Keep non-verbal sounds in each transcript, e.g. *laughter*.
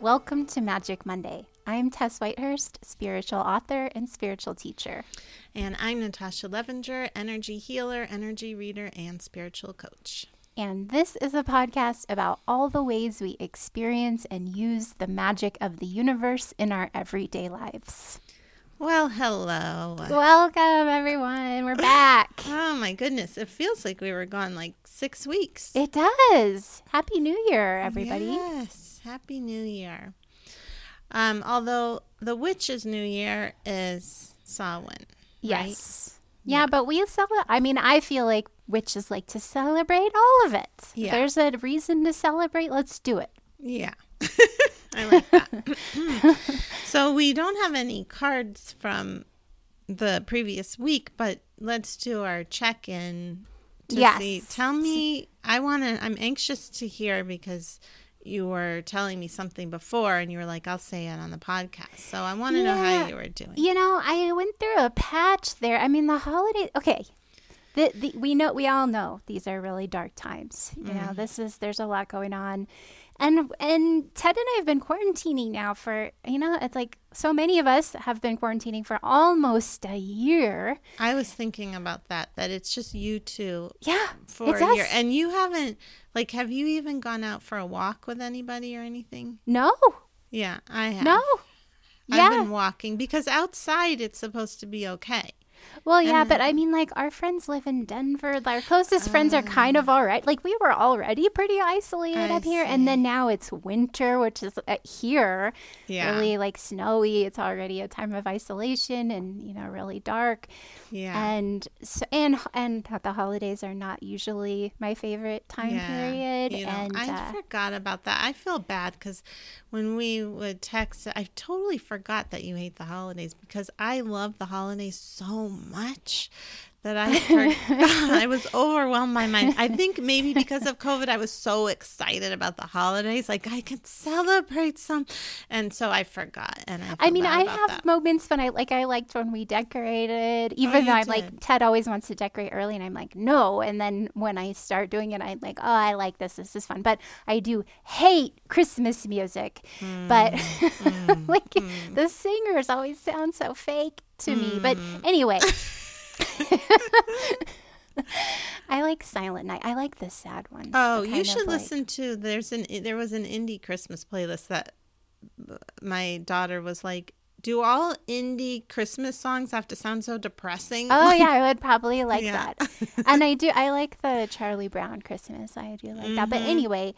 Welcome to Magic Monday. I'm Tess Whitehurst, spiritual author and spiritual teacher. And I'm Natasha Levinger, energy healer, energy reader, and spiritual coach. And this is a podcast about all the ways we experience and use the magic of the universe in our everyday lives. Well, hello. Welcome, everyone. We're back. *laughs* Oh, my goodness. It feels like we were gone like six weeks. It does. Happy New Year, everybody. Yes. Happy New Year. Um, although the witch's New Year is Samhain. Yes. Yeah, but we celebrate. I mean, I feel like witches like to celebrate all of it. If Yeah. there's a reason to celebrate, let's do it. Yeah. *laughs* I like that. *laughs* so we don't have any cards from the previous week, but let's do our check in to Yes. see. Tell me, I want to, I'm anxious to hear because you were telling me something before and you were like, I'll say it on the podcast. So I want to know how you were doing. You know, I went through a patch there. I mean, the holiday. Okay, the, the, we know we all know these are really dark times. You know, mm-hmm. this is there's a lot going on, and and Ted and I have been quarantining now for you know it's like so many of us have been quarantining for almost a year. I was thinking about that, that it's just you two Yeah, for a year. And you haven't, like, have you even gone out for a walk with anybody or anything? no, Yeah, I have. no. I've Yeah. been walking because outside it's supposed to be okay. Well, yeah, And but I mean, like, our friends live in Denver. Our closest friends are kind of all right. Like, we were already pretty isolated I up here, see. and then now it's winter, which is uh, here Yeah. really like snowy. It's already a time of isolation and you know really dark. Yeah. And so, and and the holidays are not usually my favorite time yeah. period. You know, and I uh, forgot about that. I feel bad because when we would text, I totally forgot that you hate the holidays because I love the holidays so much that I *laughs* forgot. *laughs* I was overwhelmed by mine. I think maybe because of COVID, I was so excited about the holidays. Like I could celebrate some. And so I forgot. And I, I mean, I have that. moments when I like I liked when we decorated, even Oh, though I'm like. Ted always wants to decorate early, and I'm like no. And then when I start doing it, I'm like, oh, I like this. This is fun. But I do hate Christmas music. But Mm, *laughs* like the singers always sound so fake to me. But Mm. anyway. *laughs* *laughs* I like Silent Night. I like the sad ones. Oh, you should like- listen to. There's an there was an indie Christmas playlist that my daughter was like, "Do all indie Christmas songs have to sound so depressing?" Oh yeah, I *laughs* would probably like Yeah. that. And I do I like the Charlie Brown Christmas. I do like that. But Mm-hmm. anyway,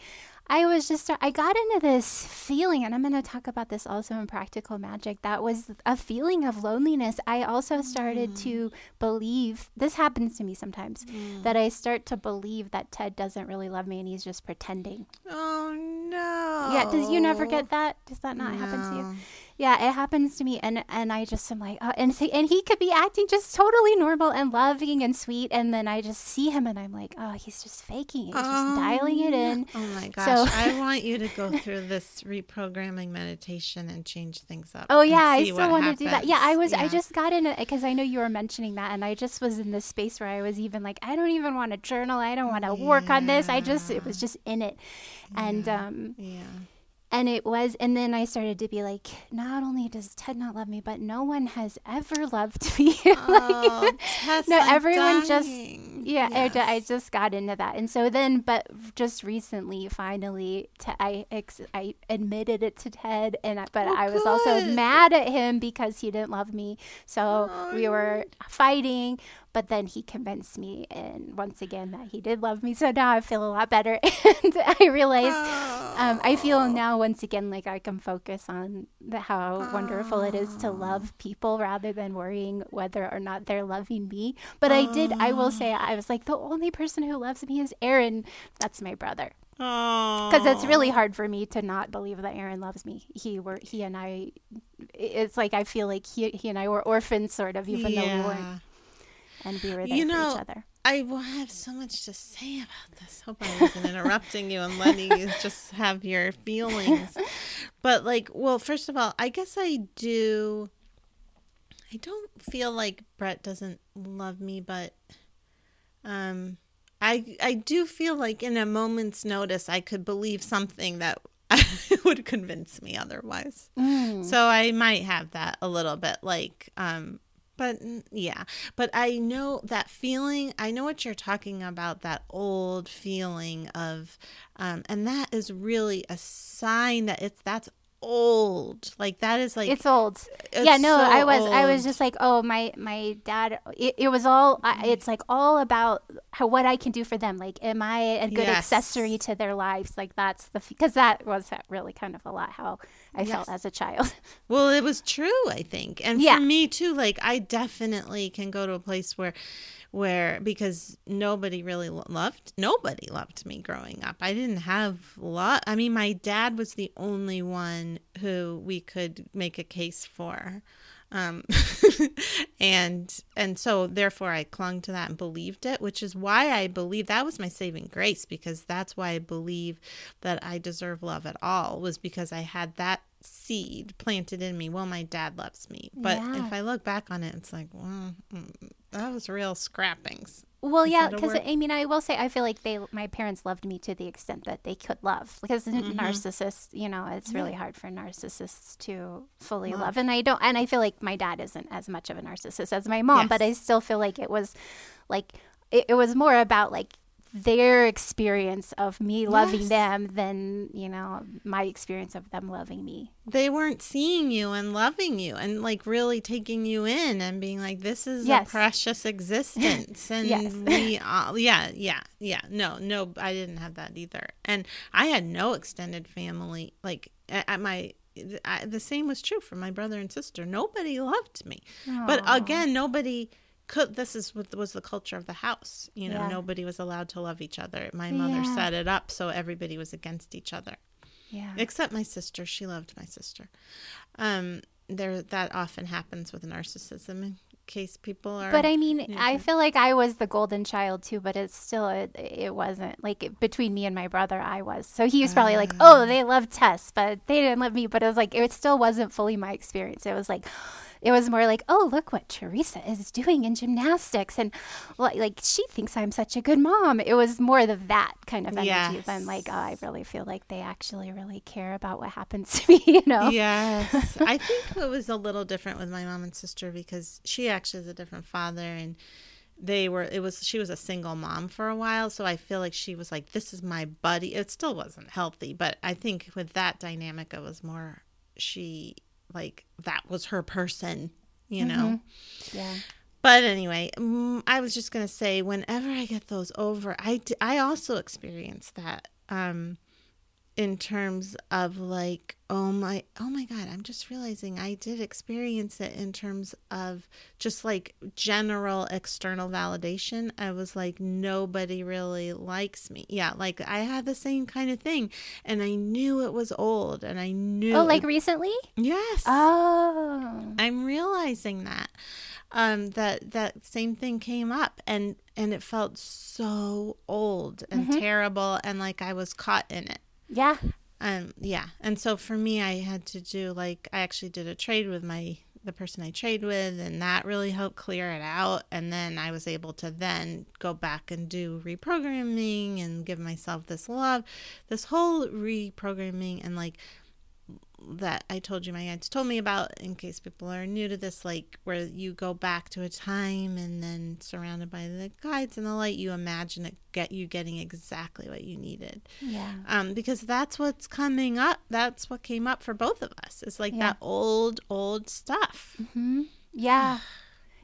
I was just I got into this feeling and I'm going to talk about this also in practical magic. That was a feeling of loneliness. I also started Mm. to believe this happens to me sometimes Mm. that I start to believe that Ted doesn't really love me and he's just pretending. Oh no. Yeah, does you never get that? Does that not happen to you? Yeah, it happens to me, and and I just am like, oh, and and he could be acting just totally normal and loving and sweet, and then I just see him, and I'm like, oh, he's just faking it, he's just dialing it in. Oh my gosh! So- I *laughs* want you to go through this reprogramming meditation and change things up. Oh yeah, I still want to do that. Yeah, I was. I just got in it because I know you were mentioning that, and I just was in this space where I was even like, I don't even want to journal. I don't want to work on this. I just it was just in it, and um, Yeah. And it was and then i started to be like not only does ted not love me but no one has ever loved *laughs* me. Oh, like, Tess, no I'm everyone just yeah I, Yes. just got into that. And so then but just recently finally i ex- i admitted it to ted and I, but Oh, i was also mad at him because he didn't love me. So Oh, we were fighting but then he convinced me and once again that he did love me. So now i feel a lot better. *laughs* And i realized um, I feel now once again like I can focus on the, how wonderful it is to love people rather than worrying whether or not they're loving me. But I did, I will say, I was like, the only person who loves me is Aaron. That's my brother. Because it's really hard for me to not believe that Aaron loves me. He were he and I. It's like I feel like he he and I were orphans, sort of, even though we weren't, and we were there You for know, each other. I will have so much to say about this. Hope I wasn't interrupting you and letting you *laughs* just have your feelings. But like, well, first of all, I guess I do. I don't feel like Brett doesn't love me, but um, I I do feel like in a moment's notice I could believe something that *laughs* would convince me otherwise. Mm. So I might have that a little bit like um but yeah, but I know that feeling. I know what you're talking about that old feeling of um and that is really a sign that it's that's old. Like that is like it's old. it's yeah, no, so I was I was just like, oh, my my dad. It, it was all. Mm-hmm. It's like all about how what I can do for them. Like, am I a good Yes. accessory to their lives? Like that's the because that was really kind of a lot how I felt as a child. *laughs* Well, it was true, I think. And Yeah. for me too, like I definitely can go to a place where where because nobody really loved nobody loved me growing up. I didn't have lot. I mean, my dad was the only one who we could make a case for. Um *laughs* and and so therefore I clung to that and believed it, which is why I believe that was my saving grace because that's why I believe that I deserve love at all was because I had that seed planted in me. Well, my dad loves me, but Yeah. if I look back on it, it's like, well, that was real scrappings. Well, Is yeah, because? I mean, I will say I feel like they, my parents loved me to the extent that they could love. Because Mm-hmm. narcissists, you know, it's really hard for narcissists to fully Love. love. and I don't, and I feel like my dad isn't as much of a narcissist as my mom, but I still feel like it was, like, it, it was more about like their experience of me loving Yes. them than you know my experience of them loving me. They weren't seeing you and loving you and like really taking you in and being like, this is Yes. a precious existence. *laughs* And Yes. we, all, yeah, yeah, yeah. No, no, I didn't have that either. And I had no extended family. Like at my, I, the same was true for my brother and sister. Nobody loved me. But again, nobody could this is what was the culture of the house you know Yeah. nobody was allowed to love each other my mother Yeah. set it up so everybody was against each other yeah, except my sister she loved my sister um there that often happens with narcissism in case people are But I mean, Yeah. I feel like I was the golden child too, but it's still it, it wasn't like between me and my brother. I was so he was probably like, Ah. oh, they loved Tess, but they didn't love me. But it was like it still wasn't fully my experience. It was like. It was more like, oh, look what Teresa is doing in gymnastics, and like, like she thinks I'm such a good mom. It was more the that kind of energy than like, oh, I really feel like they actually really care about what happens *laughs* to me. You know? yes i *laughs* think it was a little different with my mom and sister because she actually has a different father and they were it was she was a single mom for a while so i feel like she was like this is my buddy it still wasn't healthy but i think with that dynamic it was more she like that was her person you know Yeah. But anyway, mm, I was just gonna say, whenever I get those over, I, d- I also experience that um, in terms of like, oh my, oh my God, I'm just realizing I did experience it in terms of just like general external validation. I was like, nobody really likes me. Yeah, like I had the same kind of thing, and I knew it was old, and I knew. Oh, like recently? yes. Oh. I'm realizing that um that that same thing came up and and it felt so old and Mm-hmm. terrible and like I was caught in it. Yeah. Um yeah. And so for me I had to do like I actually did a trade with my the person I trade with and that really helped clear it out and then I was able to then go back and do reprogramming and give myself this love this whole reprogramming and like that I told you my guides told me about in case people are new to this, like where you go back to a time and then surrounded by the guides and the light, you imagine it get you getting exactly what you needed. Yeah. Um, because that's what's coming up. That's what came up for both of us. It's like Yeah. that old, old stuff. hmm Yeah. *sighs*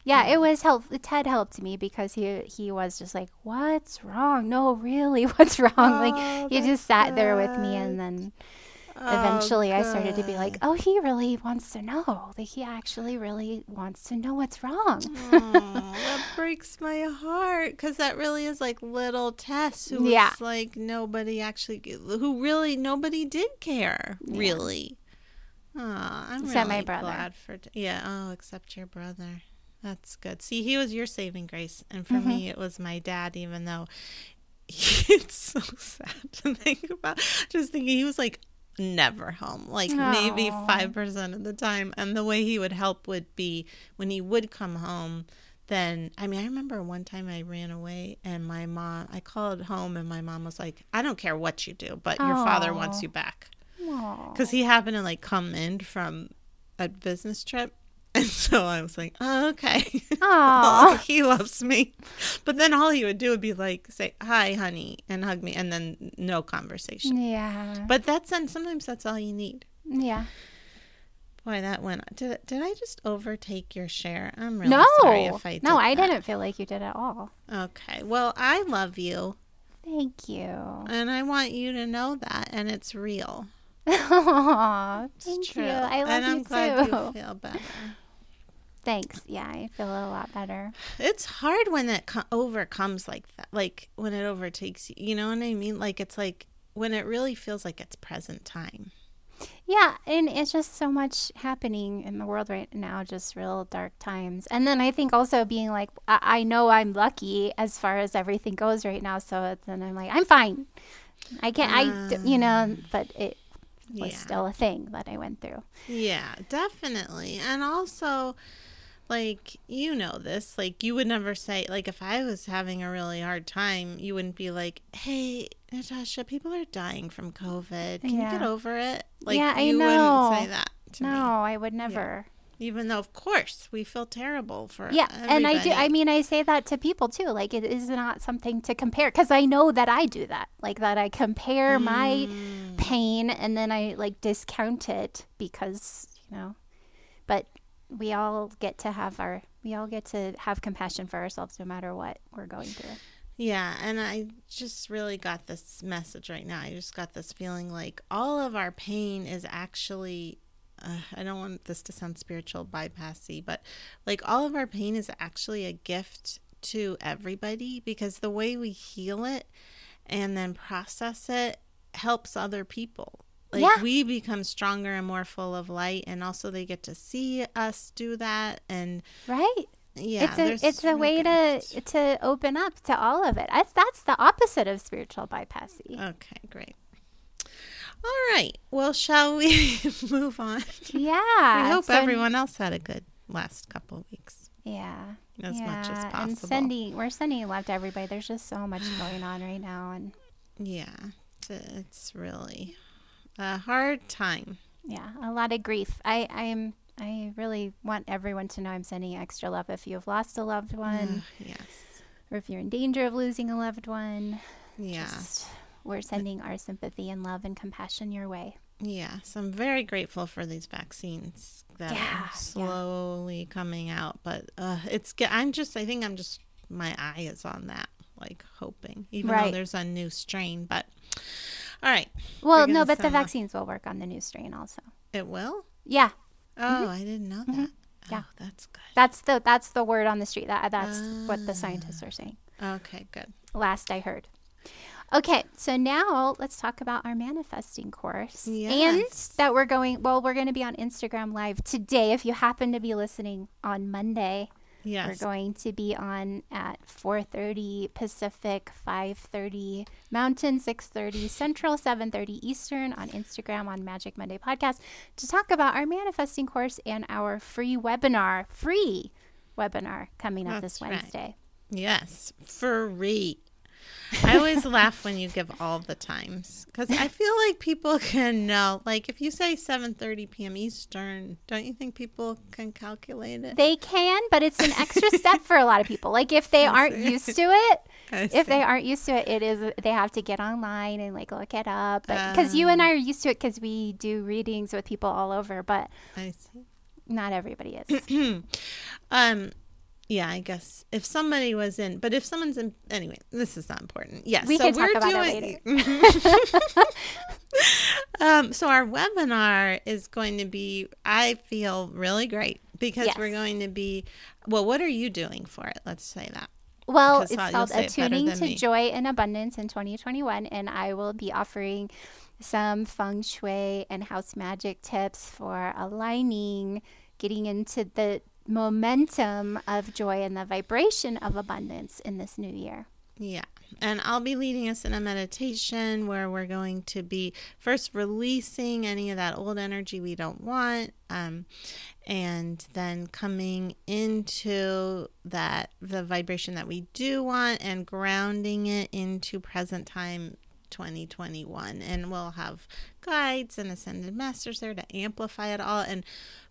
Yeah, it was help. Ted helped me because he he was just like, "What's wrong? No, really, *laughs* what's wrong?" Oh, like he just sat there with me, and then Oh, eventually I started to be like, "Oh, he really wants to know. Like he actually really wants to know what's wrong." Oh, *laughs* that breaks my heart because that really is like little Tess who Yeah. was like nobody actually who really nobody did care really. Oh, I'm Except my really brother. glad for yeah. Oh, except your brother. That's good. See, he was your saving grace, and for Mm-hmm. me, it was my dad. Even though *laughs* it's so *laughs* sad to think about, just thinking he was like never home, like maybe five percent of the time. And the way he would help would be when he would come home. Then I mean, I remember one time I ran away, and my mom. I called home, and my mom was like, "I don't care what you do, but your father wants you back." Because he happened to like come in from a business trip. And so I was like, oh, okay. *laughs* Aw. *laughs* he loves me. But then all he would do would be like, say, hi, honey, and hug me, and then no conversation. Yeah. But that's, and sometimes that's all you need. Yeah. Boy, that went. Did, did I just overtake your share? I'm really no. sorry if I did. no, I that. didn't feel like you did at all. Okay. Well, I love you, Thank you. and I want you to know that, and it's real. *laughs* Aw, It's thank true. you. I love you. and I'm you glad you feel better. Thanks. Yeah, I feel a lot better. It's hard when it co- overcomes like that, like when it overtakes you. You know what I mean? Like it's like when it really feels like it's present time. Yeah, and it's just so much happening in the world right now, just real dark times. And then I think also being like, I, I know I'm lucky as far as everything goes right now. So then I'm like, I'm fine. I can't, I you know, um, but it was Yeah. still a thing that I went through. Yeah, definitely. And also, like, you know this, like, you would never say, like, if I was having a really hard time, you wouldn't be like, hey, Natasha, people are dying from COVID. Can you get over it? Like, Yeah, I you know. wouldn't say that to no, me. I would never. Even though, of course, we feel terrible for Yeah, and I do. I mean, I say that to people too. Like, it is not something to compare because I know that I do that. Like that, I compare my Mm. pain and then I like discount it because you know. But we all get to have our. We all get to have compassion for ourselves, no matter what we're going through. Yeah, and I just really got this message right now. I just got this feeling like all of our pain is actually. Uh, I don't want this to sound spiritual bypassy, but like all of our pain is actually a gift to everybody because the way we heal it and then process it helps other people. Like Yeah. we become stronger and more full of light, and also they get to see us do that. And Right? yeah, it's a it's a way to to open up to all of it. That's that's the opposite of spiritual bypassing. Okay, great. All right. Well, shall we *laughs* move on? yeah. we hope so- everyone else had a good last couple of weeks. Yeah. As much as possible. And sending, we're sending love to everybody. There's just so much going on right now, and *sighs* Yeah, it's really a hard time. yeah, a lot of grief. I, I am, I really want everyone to know I'm sending extra love if you've lost a loved one, yes. or if you're in danger of losing a loved one. Yeah. Just, we're sending our sympathy and love and compassion your way. Yeah. So I'm very grateful for these vaccines that Yeah, yeah. are slowly coming out, but uh, it's. I'm just. I think I'm just. My eye is on that, like hoping, even though there's a new strain. But all right, Well, no, but the vaccines will work on the new strain also. it will. Yeah, Oh, I didn't know that. Mm-hmm. Yeah. Oh, that's good. that's the that's the word on the street. That that's what the scientists are saying. Okay, good. last I heard. Okay, so now let's talk about our manifesting course. Yes. And that we're going, well, we're going to be on Instagram Live today. If you happen to be listening on Monday, Yes. we're going to be on at 4.30 Pacific, 5.30 Mountain, 6.30 Central, 7.30 Eastern on Instagram on Magic Monday Podcast to talk about our manifesting course and our free webinar, free webinar coming up this That's right. Wednesday. Yes, free. I always laugh when you give all the times because I feel like people *laughs* can know. Like if you say 7:30 p.m. Eastern, don't you think people can calculate it? They can, but it's an extra step for a lot of people. Like if they *laughs* aren't see. used to it, *laughs* if they aren't used to it, it is they have to get online and like look it up. Because you and I are used to it because we do readings with people all over, but I see. not everybody is. *clears throat* Um, yeah, I guess if somebody was in, but if someone's in, anyway, this is not important. Yes, We so can talk we're about it later. *laughs* um, so our webinar is going to be. I feel really great because Yes. we're going to be. Well, what are you doing for it? Let's say that. Well, Because it's called say it Attuning to me. Joy and Abundance in 2021, and I will be offering some feng shui and house magic tips for aligning, getting into the momentum of joy and the vibration of abundance in this new year. Yeah. And I'll be leading us in a meditation where we're going to be first releasing any of that old energy we don't want, um, and then coming into that the vibration that we do want and grounding it into present time 2021 and we'll have guides and ascended masters there to amplify it all and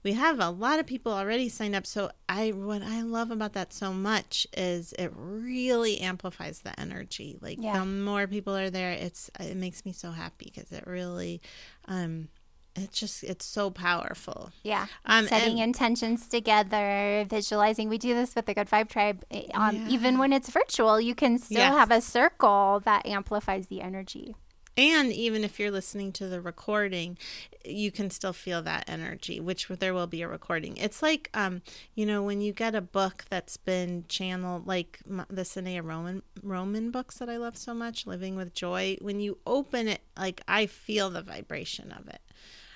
we have a lot of people already signed up so i what i love about that so much is it really amplifies the energy like Yeah. the more people are there it's it makes me so happy because it really um it's just it's so powerful Yeah. Um, Setting and- intentions together, visualizing. We do this with the Good Vibe Tribe. Um, Even when it's virtual, you can still Yes. have a circle that amplifies the energy. And even if you're listening to the recording, you can still feel that energy, which there will be a recording. It's like, um, you know, when you get a book that's been channeled, like the Sanaya Roman Roman books that I love so much, Living with Joy. When you open it, like I feel the vibration of it,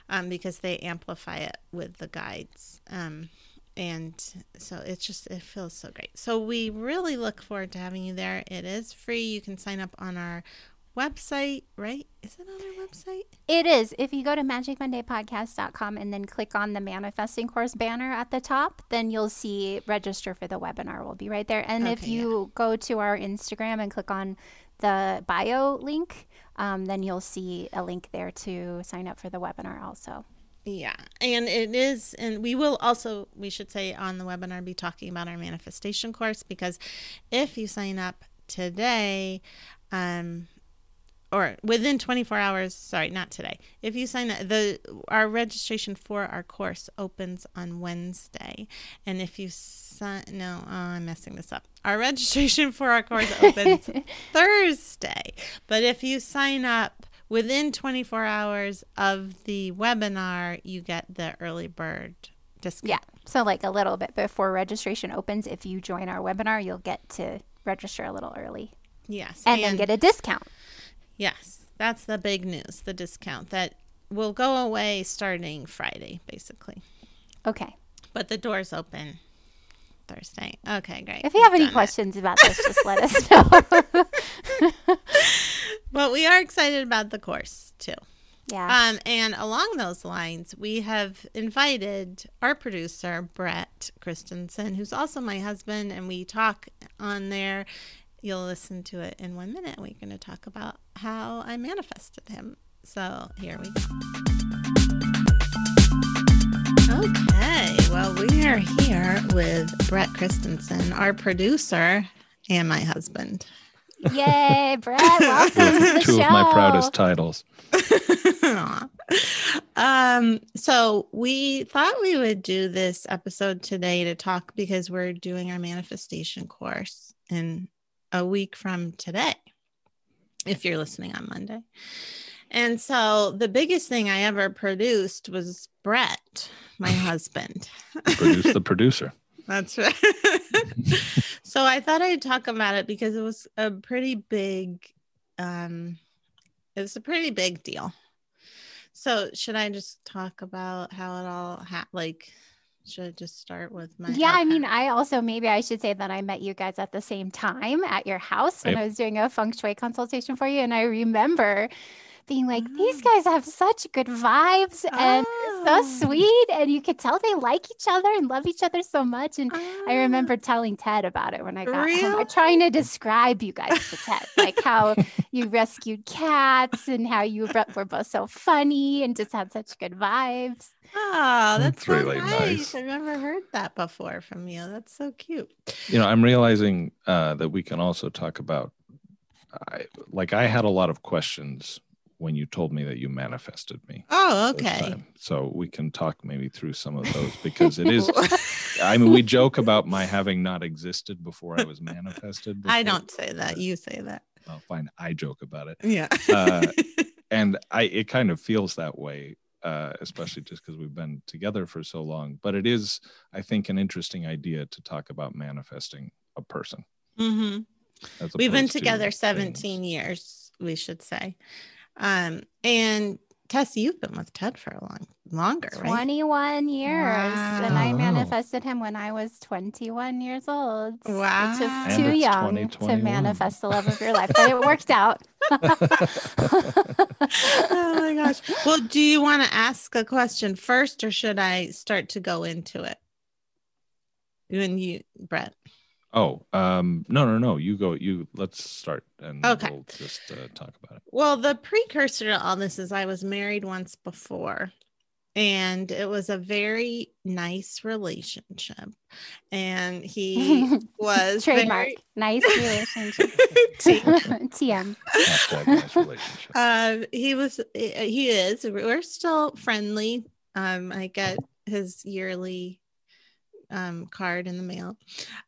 um, because they amplify it with the guides. Um, and so it's just it feels so great. So we really look forward to having you there. It is free. You can sign up on our website right? Is it on our website? It is. If you go to magicmondaypodcast.com and then click on the manifesting course banner at the top, then you'll see register for the webinar. Will be right there. And if Okay, you go to our Instagram and click on the bio link, um, then you'll see a link there to sign up for the webinar also. yeah and it is and we will also we should say on the webinar be talking about our manifestation course because if you sign up today um or within 24 hours sorry not today. If you sign up the our registration for our course opens on wednesday. And if you sign no oh, i'm messing this up. Our *laughs* registration for our course opens *laughs* thursday. But if you sign up within 24 hours of the webinar you get the early bird discount. Yeah. So, like a little bit before registration opens, if you join our webinar, you'll get to register a little early. Yes and, then get a discount. Yes, that's the big news, the discount that will go away starting Friday, basically. Okay. But the doors open Thursday. Okay, great. If you have We've any done it. questions about this, just let us *laughs* know. *laughs* But we are excited about the course too. yeah. Um, and along those lines, we have invited our producer, Brett Christensen, who's also my husband, and we talk on there. You'll listen to it in one minute. We're going to talk about how I manifested him. So here we go. Okay, well, we are here with Brett Christensen, our producer, and my husband. Yay, Brett. Welcome to the *laughs* Two show. of my proudest titles. *laughs* um so we thought we would do this episode today to talk because we're doing our manifestation course in a week from today if you're listening on monday. And so the biggest thing i ever produced was brett my *laughs* husband. Produce the *laughs* producer. that's right. *laughs* So i thought i'd talk about it because it was a pretty big um it was a pretty big deal. So should i just talk about how it all ha- like should i just start with my Yeah, I mean, I also maybe I should say that I met you guys at the same time at your house when Yep. I was doing a feng shui consultation for you. And I remember being like, these Ah. guys have such good vibes and Oh. so sweet. And you could tell they like each other and love each other so much. And I Ah. remember telling Ted about it when I got home. Really? I'm trying to describe you guys to Ted, like how *laughs* you rescued cats and how you were both so funny and just had such good vibes. Oh, that's, That's so really nice. nice. I've never heard that before from you. That's so cute. You know, I'm realizing uh, that we can also talk about, I, like, I had a lot of questions when you told me that you manifested me. Oh, okay. So we can talk maybe through some of those *laughs* because it is. I mean, we joke about my having not existed before I was manifested. *laughs* I don't say that. You say that. Oh, fine. I joke about it. Yeah. Uh, *laughs* and I it kind of feels that way, uh, especially just because we've been together for so long. But it is, I think, an interesting idea to talk about manifesting a person. hmm We've been together things. 17 years, we should say. Um, and Tess, you've been with Ted for a long longer, right? 21 years. And I manifested him when I was 21 years old. Wow. Which Wow. is too young to manifest the love of your life, but it worked out. *laughs* oh my gosh. Well, do you want to ask a question first or should I start to go into it? You and you, Brett. Oh, um, no, no, no. You go. You let's start, and Okay. we'll just uh, talk about it. Well, the precursor to all this is I was married once before, and it was a very nice relationship. And he *laughs* was Trademark. very- Nice *laughs* relationship. *laughs* T- TM. Nice relationship. uh, he was, he is. We're still friendly. Um, I get his yearly um, card in the mail,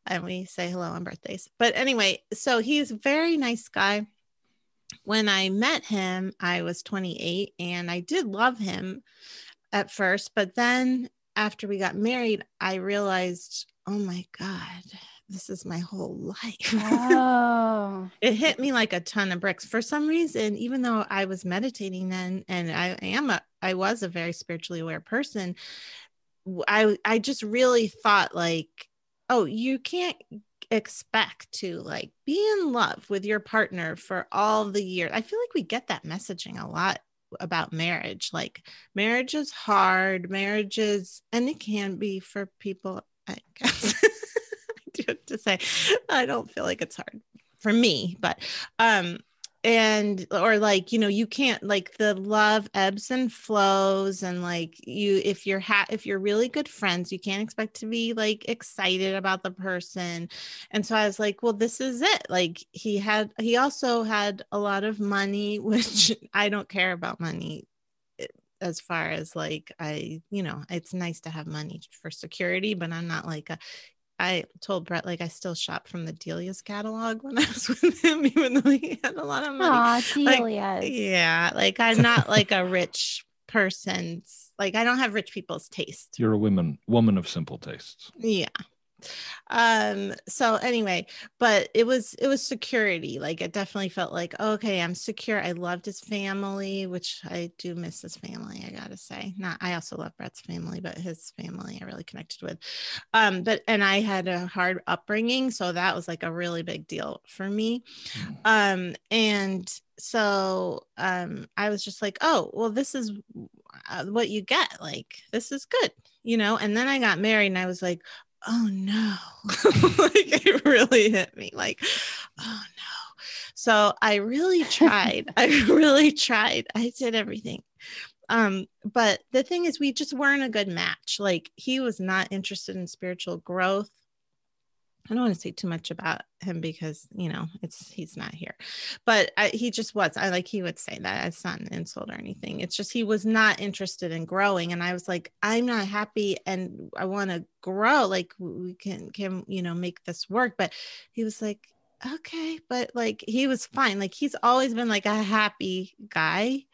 and we say hello on birthdays. But anyway, so he's a very nice guy. When I met him, I was 28, and I did love him at first, but then after we got married, I realized, oh my god, this is my whole life. Oh. *laughs* it hit me like a ton of bricks for some reason even though i was meditating then and i am a i was a very spiritually aware person i i just really thought like oh you can't expect to like be in love with your partner for all the years i feel like we get that messaging a lot about marriage. Like marriage is hard. Marriage is and it can be for people i guess. *laughs* I do have to say i don't feel like it's hard for me but um and or like you know you can't like the love ebbs and flows and like you if you're ha- if you're really good friends you can't expect to be like excited about the person. And so i was like well this is it. Like he had he also had a lot of money *laughs* which i don't care about money eh, as far as like i you know it's nice to have money for security but i'm not like a I told Brett like I still shop from the Delia's catalog when *laughs* I was with him, even though he had a lot of money. Aw, Like, Delia's. Yeah, like I'm not like a rich person's like I don't have rich people's taste. You're a woman, woman of simple tastes. Yeah. Um so anyway, but it was it was security. Like it definitely felt like okay, I'm secure. I loved his family, which I do miss his family, I got to say. Not I also love Brett's family, but his family I really connected with. Um but and I had a hard upbringing, so that was like a really big deal for me um and so um i was just like oh well this is uh, what you get like this is good you know and then i got married and i was like oh no. *laughs* *laughs* Like it really hit me like oh no. So i really tried. *laughs* I really tried. I did everything. Um but the thing is we just weren't a good match. Like he was not interested in spiritual growth I don't want to say too much about him because you know it's he's not here, but I, he just was. I like he would say that it's not an insult or anything. It's just he was not interested in growing, and I was like, I'm not happy, and I want to grow. Like we can can you know make this work, but he was like, okay, but like he was fine. Like he's always been like a happy guy,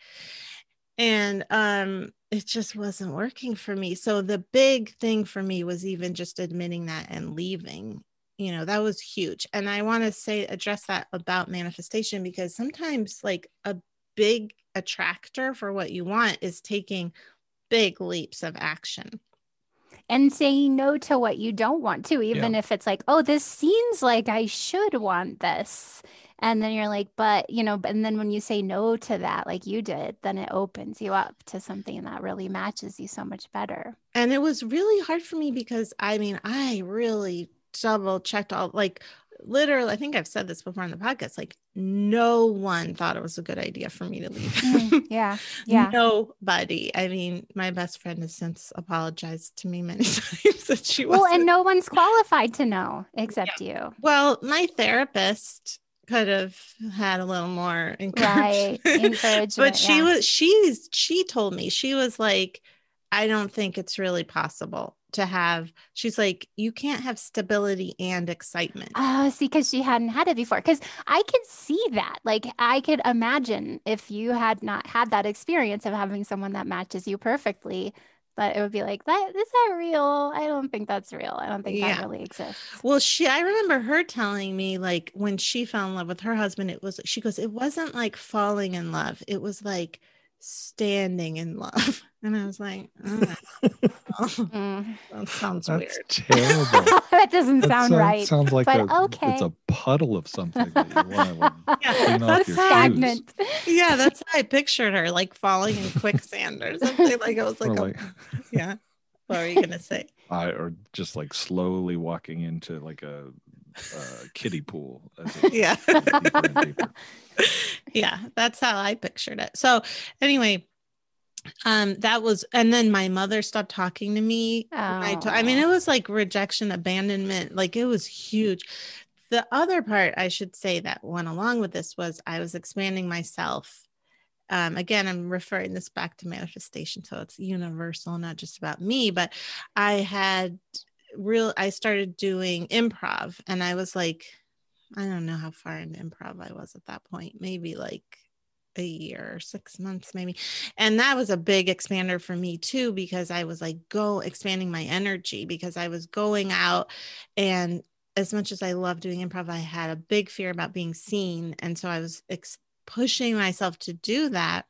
and um it just wasn't working for me so the big thing for me was even just admitting that and leaving you know that was huge and i want to say address that about manifestation because sometimes like a big attractor for what you want is taking big leaps of action and saying no to what you don't want to, even if it's like, oh, this seems like I should want this. And then you're like, but, you know, and then when you say no to that, like you did, then it opens you up to something that really matches you so much better. and it was really hard for me because i mean i really double checked all like literally i think i've said this before on the podcast like no one thought it was a good idea for me to leave Mm, yeah. *laughs* Yeah. nobody i mean my best friend has since apologized to me many *laughs* times that she was Well, and no one's qualified to know except you. well my therapist could have had a little more *laughs* Right. encouragement. Encouragement. but she yeah. was she's she told me she was like i don't think it's really possible to have she's like you can't have stability and excitement Oh, see, because she hadn't had it before. Because I could see that. Like, I could imagine if you had not had that experience of having someone that matches you perfectly, that it would be like, that is that real? I don't think that's real. I don't think Yeah. that really exists. well she i remember her telling me like when she fell in love with her husband it was she goes it wasn't like falling in love it was like standing in love *laughs* and i was like *laughs* oh, *laughs* Mm. that sounds That's weird *laughs* terrible. that doesn't That sound sound- right. Sounds like but a, okay. it's a puddle of something that you want to Yeah. clean off your shoes. Stagnant. yeah that's how i pictured her like falling in quicksand or something like it was like, Or a, like, yeah what were you gonna say I, or just like slowly walking into like a uh, kiddie pool. as it Yeah. goes deeper deeper. yeah, that's how I pictured it. So anyway, um, that was, and then my mother stopped talking to me. when I, to- I mean, it was like rejection, abandonment, like it was huge. The other part I should say that went along with this was I was expanding myself. Um, again, I'm referring this back to manifestation, so it's universal, not just about me. But I had real, I started doing improv, and I was like, I don't know how far into improv I was at that point, maybe like a year six months, maybe. And that was a big expander for me too, because I was like, go expanding my energy because I was going out and as much as I love doing improv, I had a big fear about being seen. And so I was ex- pushing myself to do that.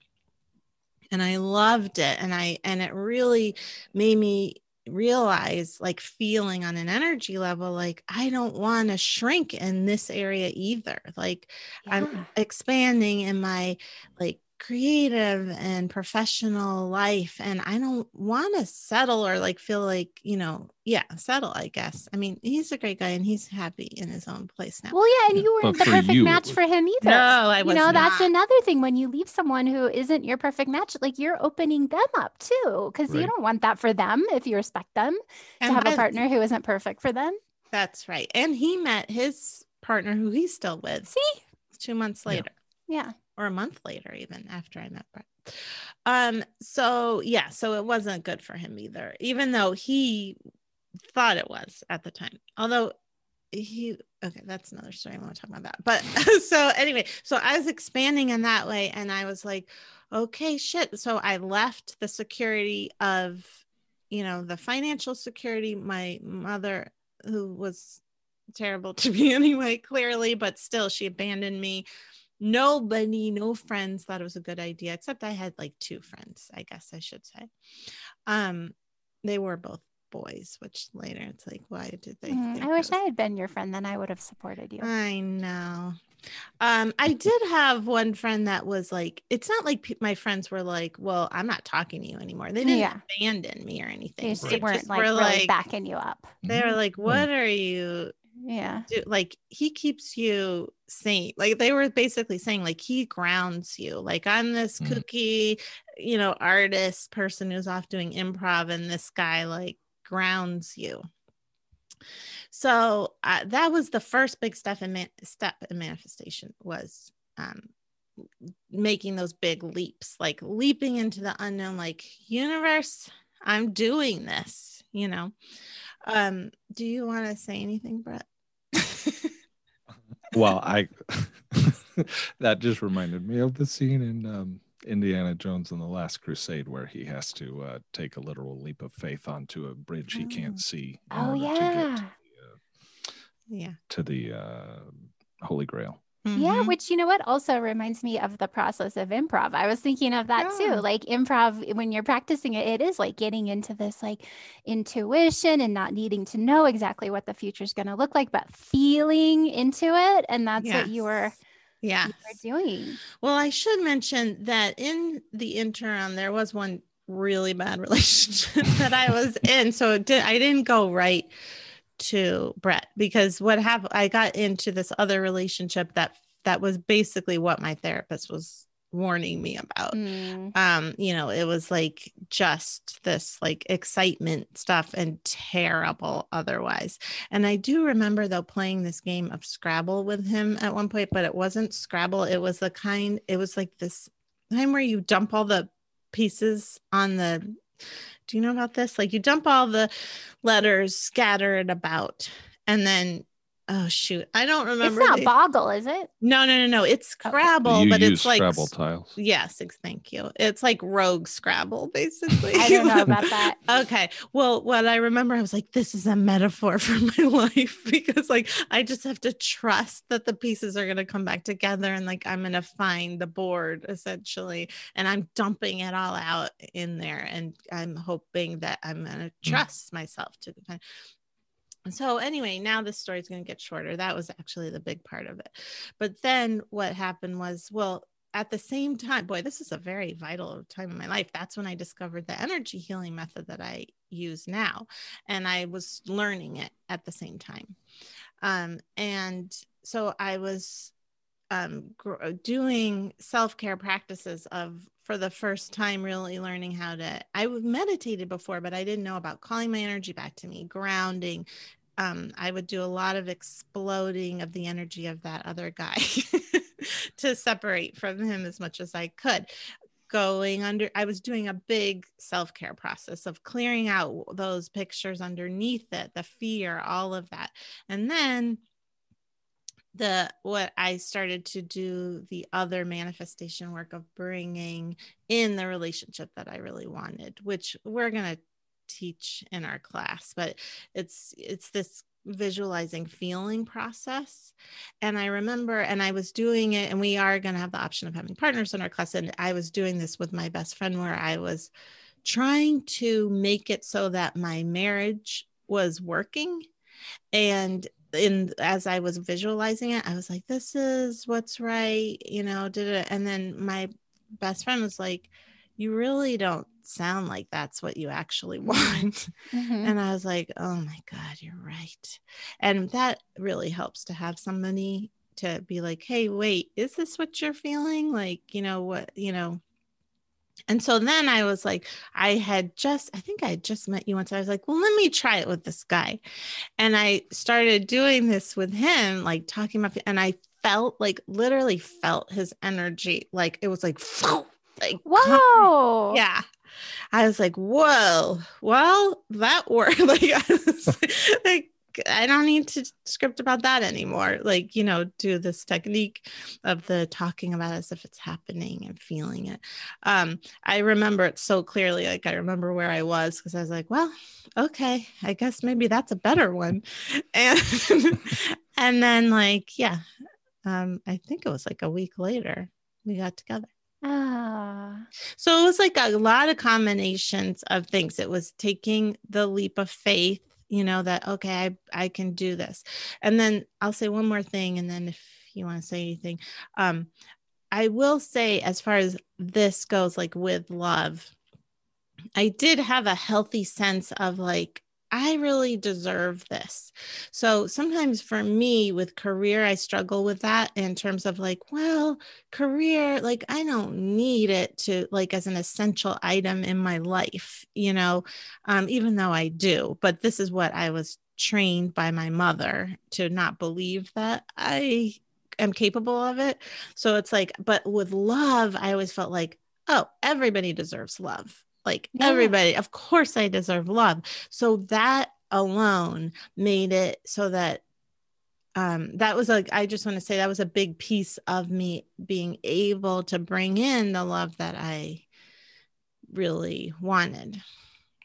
And I loved it. And I, and it really made me realize like feeling on an energy level like i don't want to shrink in this area either like Yeah. i'm expanding in my like creative and professional life and i don't want to settle or like feel like you know yeah settle i guess i mean he's a great guy and he's happy in his own place now Well, yeah, and you weren't but the perfect you, match for him either. no i was you was know, that's another thing when you leave someone who isn't your perfect match, like you're opening them up too, because you don't want that for them if you respect them to have a partner who isn't perfect for them. that's right and he met his partner who he's still with See? two months Yeah. later Yeah. Or a month later even after i met brett. Um so yeah so it wasn't good for him either even though he thought it was at the time. Although he okay that's another story i want to talk about that. But *laughs* so anyway so i was expanding in that way and i was like okay shit. So i left the security of you know the financial security. My mother who was terrible *laughs* to me anyway clearly but still she abandoned me nobody no friends thought it was a good idea except i had like two friends i guess i should say um they were both boys which later it's like why did they Mm, think I wish was- I had been your friend, then I would have supported you. I know. Um, I did have one friend that was like, it's not like pe- my friends were like, well, I'm not talking to you anymore. They didn't Yeah. abandon me or anything. They just They weren't just like were really like, backing you up. they were like, what are you Yeah. do? Like, he keeps you sane. Like, they were basically saying, like, he grounds you. Like, I'm this Mhm. kooky, you know, artist person who's off doing improv, and this guy, like, grounds you. So uh, that was the first big step in man- step in manifestation was um, making those big leaps, like leaping into the unknown. Like universe, I'm doing this. You know. Um, do you want to say anything, Brett? *laughs* well i *laughs* that just reminded me of the scene in um, indiana jones and the last crusade where he has to uh, take a literal leap of faith onto a bridge he Oh. can't see Oh yeah. to get yeah. to the, uh, to the uh, holy grail Yeah, Mhm. which you know what also reminds me of the process of improv. I was thinking of that Yeah. too. Like improv, when you're practicing it, it is like getting into this like intuition and not needing to know exactly what the future is going to look like, but feeling into it. And that's what you were, Yeah. doing. Well, I should mention that in the interim, there was one really bad *laughs* relationship that I was in. So it did, I didn't go right to Brett because what happened, I got into this other relationship that that was basically what my therapist was warning me about. Mm. Um, you know, it was like just this like excitement stuff and terrible otherwise. And I do remember though playing this game of Scrabble with him at one point, but it wasn't Scrabble. It was the kind, it was like this time where you dump all the pieces on the do you know about this? Like you dump all the letters scattered about and then oh shoot, I don't remember. It's not the- boggle, is it? no, no, no, no. It's oh. Scrabble, you but use it's like scrabble tiles Yes, thank you. It's like rogue Scrabble, *laughs* basically. I don't know about that. *laughs* okay. Well, what I remember, I was like, this is a metaphor *laughs* for my life because, like, I just have to trust that the pieces are going to come back together and, like, I'm going to find the board essentially. And I'm dumping it all out in there. And I'm hoping that I'm going to mm. trust myself to find. So, anyway, now this story is going to get shorter. That was actually the big part of it. But then what happened was, well, at the same time, boy, this is a very vital time in my life. That's when I discovered the energy healing method that I use now. And I was learning it at the same time. Um, and so I was um, gr- doing self care practices of for the first time really learning how to i meditated before but i didn't know about calling my energy back to me grounding. Um, i would do a lot of exploding of the energy of that other guy *laughs* to separate from him as much as i could. Going under i was doing a big self-care process of clearing out those pictures underneath it the fear all of that. And then the what I started to do the other manifestation work of bringing in the relationship that I really wanted, which we're going to teach in our class, but it's it's this visualizing feeling process. And i remember and i was doing it and we are going to have the option of having partners in our class and i was doing this with my best friend where i was trying to make it so that my marriage was working. And in as I was visualizing it, I was like, this is what's right, you know, did it. And then my best friend was like, you really don't sound like that's what you actually *laughs* want. Mm-hmm. And I was like, oh my God, you're right. And that really helps to have somebody to be like, hey, wait, is this what you're feeling? Like, you know, what, you know, and so then I was like, I had just, I think I had just met you once. I was like, well, let me try it with this guy. And I started doing this with him, like talking about, and I felt like literally felt his energy. Like it was like, *laughs* like, whoa. Yeah. I was like, whoa, well, that worked. *laughs* like, I was *laughs* like, I don't need to script about that anymore. Like, you know, do this technique of the talking about as if it's happening and feeling it. Um, I remember it so clearly. Like, I remember where I was because I was like, well, okay, I guess maybe that's a better one. *laughs* And and then like, yeah, um, I think it was like a week later we got together. Ah. So it was like a lot of combinations of things. It was taking the leap of faith you know that okay i i can do this. And then i'll say one more thing and then if you want to say anything um i will say as far as this goes like with love i did have a healthy sense of like I really deserve this. So sometimes for me with career, I struggle with that in terms of like, well, career, like I don't need it to like as an essential item in my life, you know, um, even though I do. But this is what I was trained by my mother to not believe that I am capable of it. So it's like, but with love, I always felt like, oh, everybody deserves love like yeah. everybody, of course, I deserve love. So that alone made it so that um, that was like, I just want to say that was a big piece of me being able to bring in the love that I really wanted.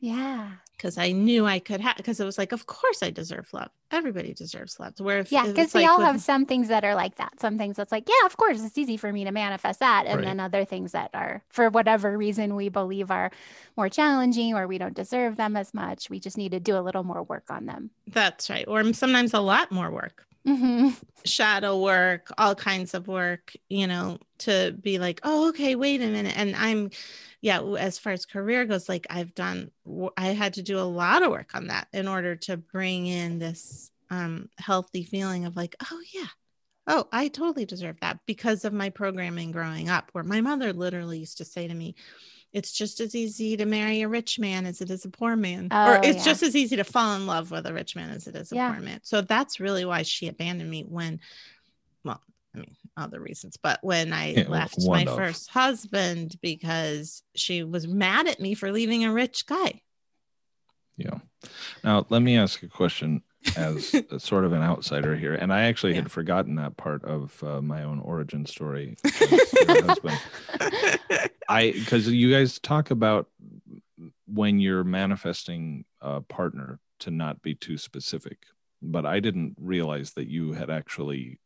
Yeah because I knew I could have because it was like, of course I deserve love. Everybody deserves love. Where if, yeah, because we like all with, have some things that are like that. Some things that's like, yeah, of course it's easy for me to manifest that, and right. then other things that are for whatever reason we believe are more challenging or we don't deserve them as much. We just need to do a little more work on them. That's right, or sometimes a lot more work. Mm-hmm. shadow work, all kinds of work, you know, to be like, oh, okay, wait a minute. And I'm, yeah, as far as career goes, like I've done, I had to do a lot of work on that in order to bring in this um, healthy feeling of like, oh, yeah, oh, I totally deserve that because of my programming growing up, where my mother literally used to say to me, it's just as easy to marry a rich man as it is a poor man oh, or it's yeah. just as easy to fall in love with a rich man as it is a yeah. poor man so that's really why she abandoned me when well i mean other reasons but when i yeah, left my of. first husband because she was mad at me for leaving a rich guy yeah now let me ask a question as sort of an outsider here, and I actually yeah. had forgotten that part of uh, my own origin story. *laughs* I because you guys talk about when you're manifesting a partner to not be too specific, but I didn't realize that you had actually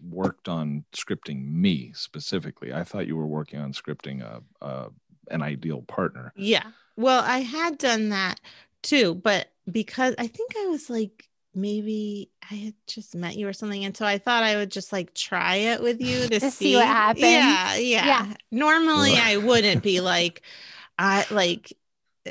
worked on scripting me specifically. I thought you were working on scripting a, a an ideal partner. Yeah. Well, I had done that too, but because I think I was like maybe I had just met you or something, and so I thought I would just like try it with you *laughs* to, to see. see. what happens. Yeah, yeah. yeah. Normally, I wouldn't be like, I like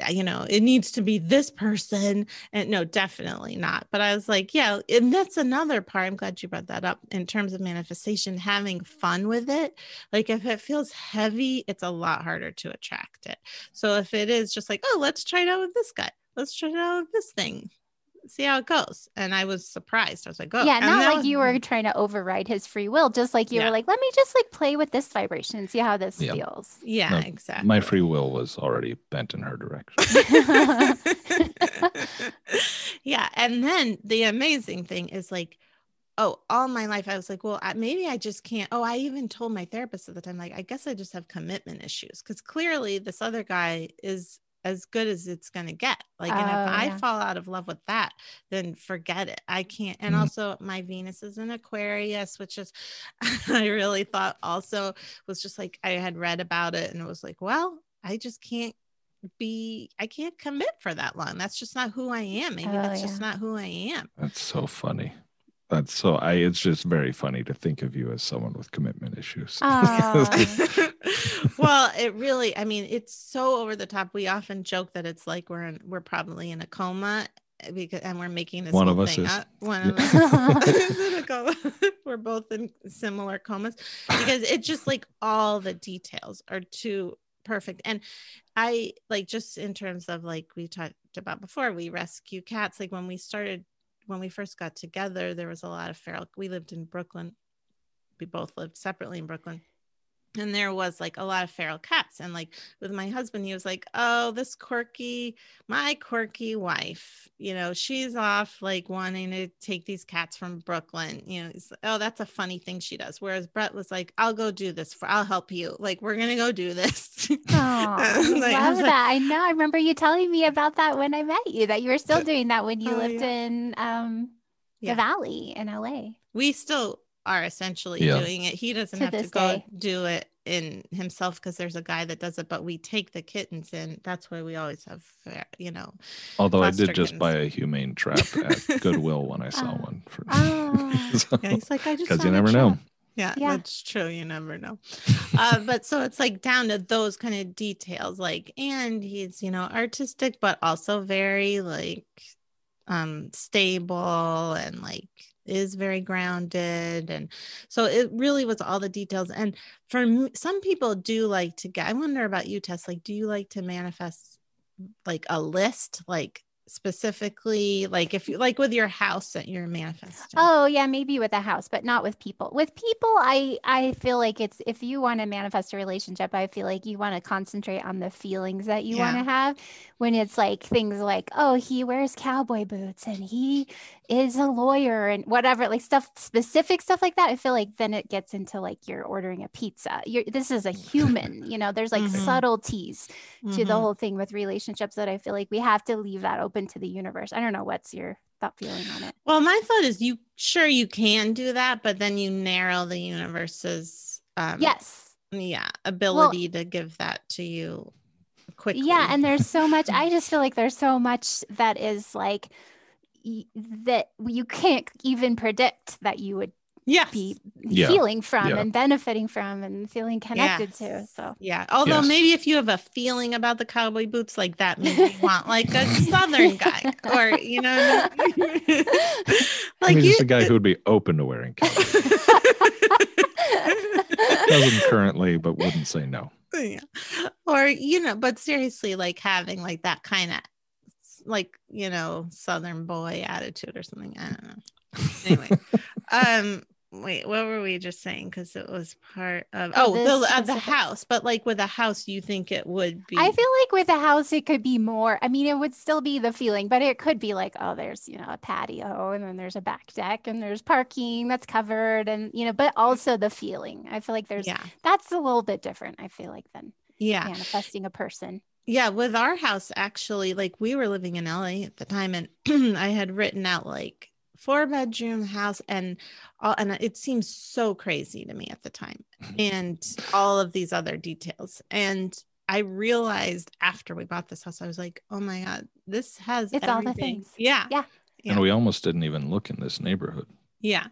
you know, it needs to be this person. And no, definitely not. But I was like, yeah, and that's another part. I'm glad you brought that up in terms of manifestation, having fun with it. Like if it feels heavy, it's a lot harder to attract it. So if it is just like, oh, let's try it out with this guy, let's try it out with this thing, see how it goes. And I was surprised. I was like, oh, yeah, and not like was- you were trying to override his free will, just like you Yeah. were like, let me just like play with this vibration and see how this Yeah. feels. Yeah, No, exactly. My free will was already bent in her direction. *laughs* *laughs* yeah. And then the amazing thing is like, oh, all my life I was like, well, maybe I just can't. Oh, I even told my therapist at the time, like, I guess I just have commitment issues because clearly this other guy is as good as it's going to get. Like, and Oh, if I yeah. fall out of love with that, then forget it. I can't. And Mhm. also, my Venus is in Aquarius, which is, *laughs* I really thought also was just like, I had read about it and it was like, well, I just can't be I can't commit for that long. That's just not who I am. Maybe Oh, that's just not who I am. That's so funny. That's so I it's just very funny to think of you as someone with commitment issues. *laughs* Aw. *laughs* well, it really, I mean, it's so over the top. We often joke that it's like we're in, we're probably in a coma eh, because and we're making this One of us thing is. up. One of us *laughs* is in a coma. we're both in similar comas because it just like all the details are too perfect. And I like just in terms of like we talked about before, we rescue cats. Like when we started, when we first got together, there was a lot of feral. We lived in Brooklyn. We both lived separately in Brooklyn. And there was like a lot of feral cats. And like with my husband, he was like, Oh, this quirky, my quirky wife, you know, she's off like wanting to take these cats from Brooklyn. You know, oh, that's a funny thing she does. Whereas Brett was like, I'll go do this for, I'll help you. Like, we're going to go do this. *laughs* Aw, Like, I love like, that. I know. I remember you telling me about that when I met you, that you were still doing that when you Oh, lived yeah. in um, Yeah. the valley in LA. we still are essentially Yeah. doing it. He doesn't To have to go day. do it in himself because there's a guy that does it, but we take the kittens in. That's why we always have, uh, you know, Although I foster did just kittens. buy a humane trap at *laughs* Goodwill when I saw Oh. one for *laughs* Oh. yeah, he's like, I just because you never know. Yeah, Yeah. that's true. You never know. *laughs* uh, but so it's like down to those kind of details. Like, and he's, you know, artistic, but also very like um stable and like is very grounded. And so it really was all the details. And for some people do like to get, I wonder about you, Tess. Like, do you like to manifest like a list? Like specifically, like if you like with your house that you're manifesting. Oh yeah, maybe with a house, but not with people. With people, I I feel like it's if you want to manifest a relationship, I feel like you want to concentrate on the feelings that you want to have. When it's like things like, oh, he wears cowboy boots and he is a lawyer and whatever, like stuff specific stuff like that. I feel like then it gets into like you're ordering a pizza. You're this is a human, you know. There's like Mhm. subtleties to the Mhm. whole thing with relationships that I feel like we have to leave that open to the universe. I don't know what's your thought feeling on it. Well, my thought is you sure you can do that, but then you narrow the universe's um Yes. yeah, ability to give that to you quickly. Yeah, and there's so much. *laughs* I just feel like there's so much that is like that you can't even predict that you would yes. be Yeah, healing from yeah. and benefiting from and feeling connected to. So Yeah. Although Yes. maybe if you have a feeling about the cowboy boots like that, maybe you want like a *laughs* southern guy or you know what I mean? *laughs* like like he's you a guy who would be open to wearing cowboy. Doesn't currently, but wouldn't say no. *laughs* yeah. Or you know, but seriously, like having like that kind of like you know southern boy attitude or something. I don't know. Anyway, *laughs* um, wait, what were we just saying? Because it was part of Oh, the the uh, the house, but like with a house, you think it would be? I feel like with a house, it could be more. I mean, it would still be the feeling, but it could be like, oh, there's, you know, a patio and then there's a back deck and there's parking that's covered and, you know, but also the feeling. I feel like there's, yeah, that's a little bit different, I feel like, than yeah. manifesting a person. Yeah, with our house, actually, like we were living in LA at the time, and *clears throat* I had written out like four bedroom house, and all, and it seems so crazy to me at the time, mm-hmm. and all of these other details. And I realized after we bought this house, I was like, oh my god, this has It's all the things. Yeah, Yeah. Yeah. And we almost didn't even look in this neighborhood. yeah.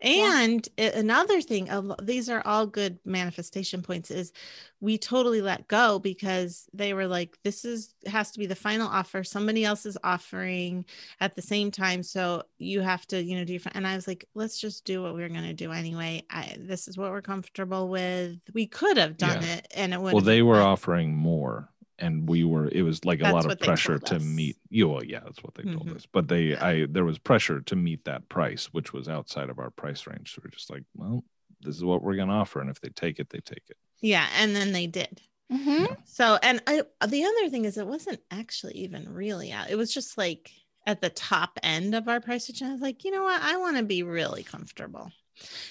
And yeah. another thing, these are all good manifestation points, is we totally let go because they were like, this is has to be the final offer. Somebody else is offering at the same time. So you have to, you know, do and I was like, let's just do what we are gonna do anyway. I, this is what we're comfortable with. We could have done yeah. it and it would well, they were offering more and we were it was like a lot of pressure to meet you well, yeah that's what they mm-hmm. told us but they yeah. i there was pressure to meet that price which was outside of our price range so we're just like well this is what we're going to offer and if they take it they take it yeah and then they did mm-hmm. so and I, the other thing is it wasn't actually even really out it was just like at the top end of our price range i was like you know what i want to be really comfortable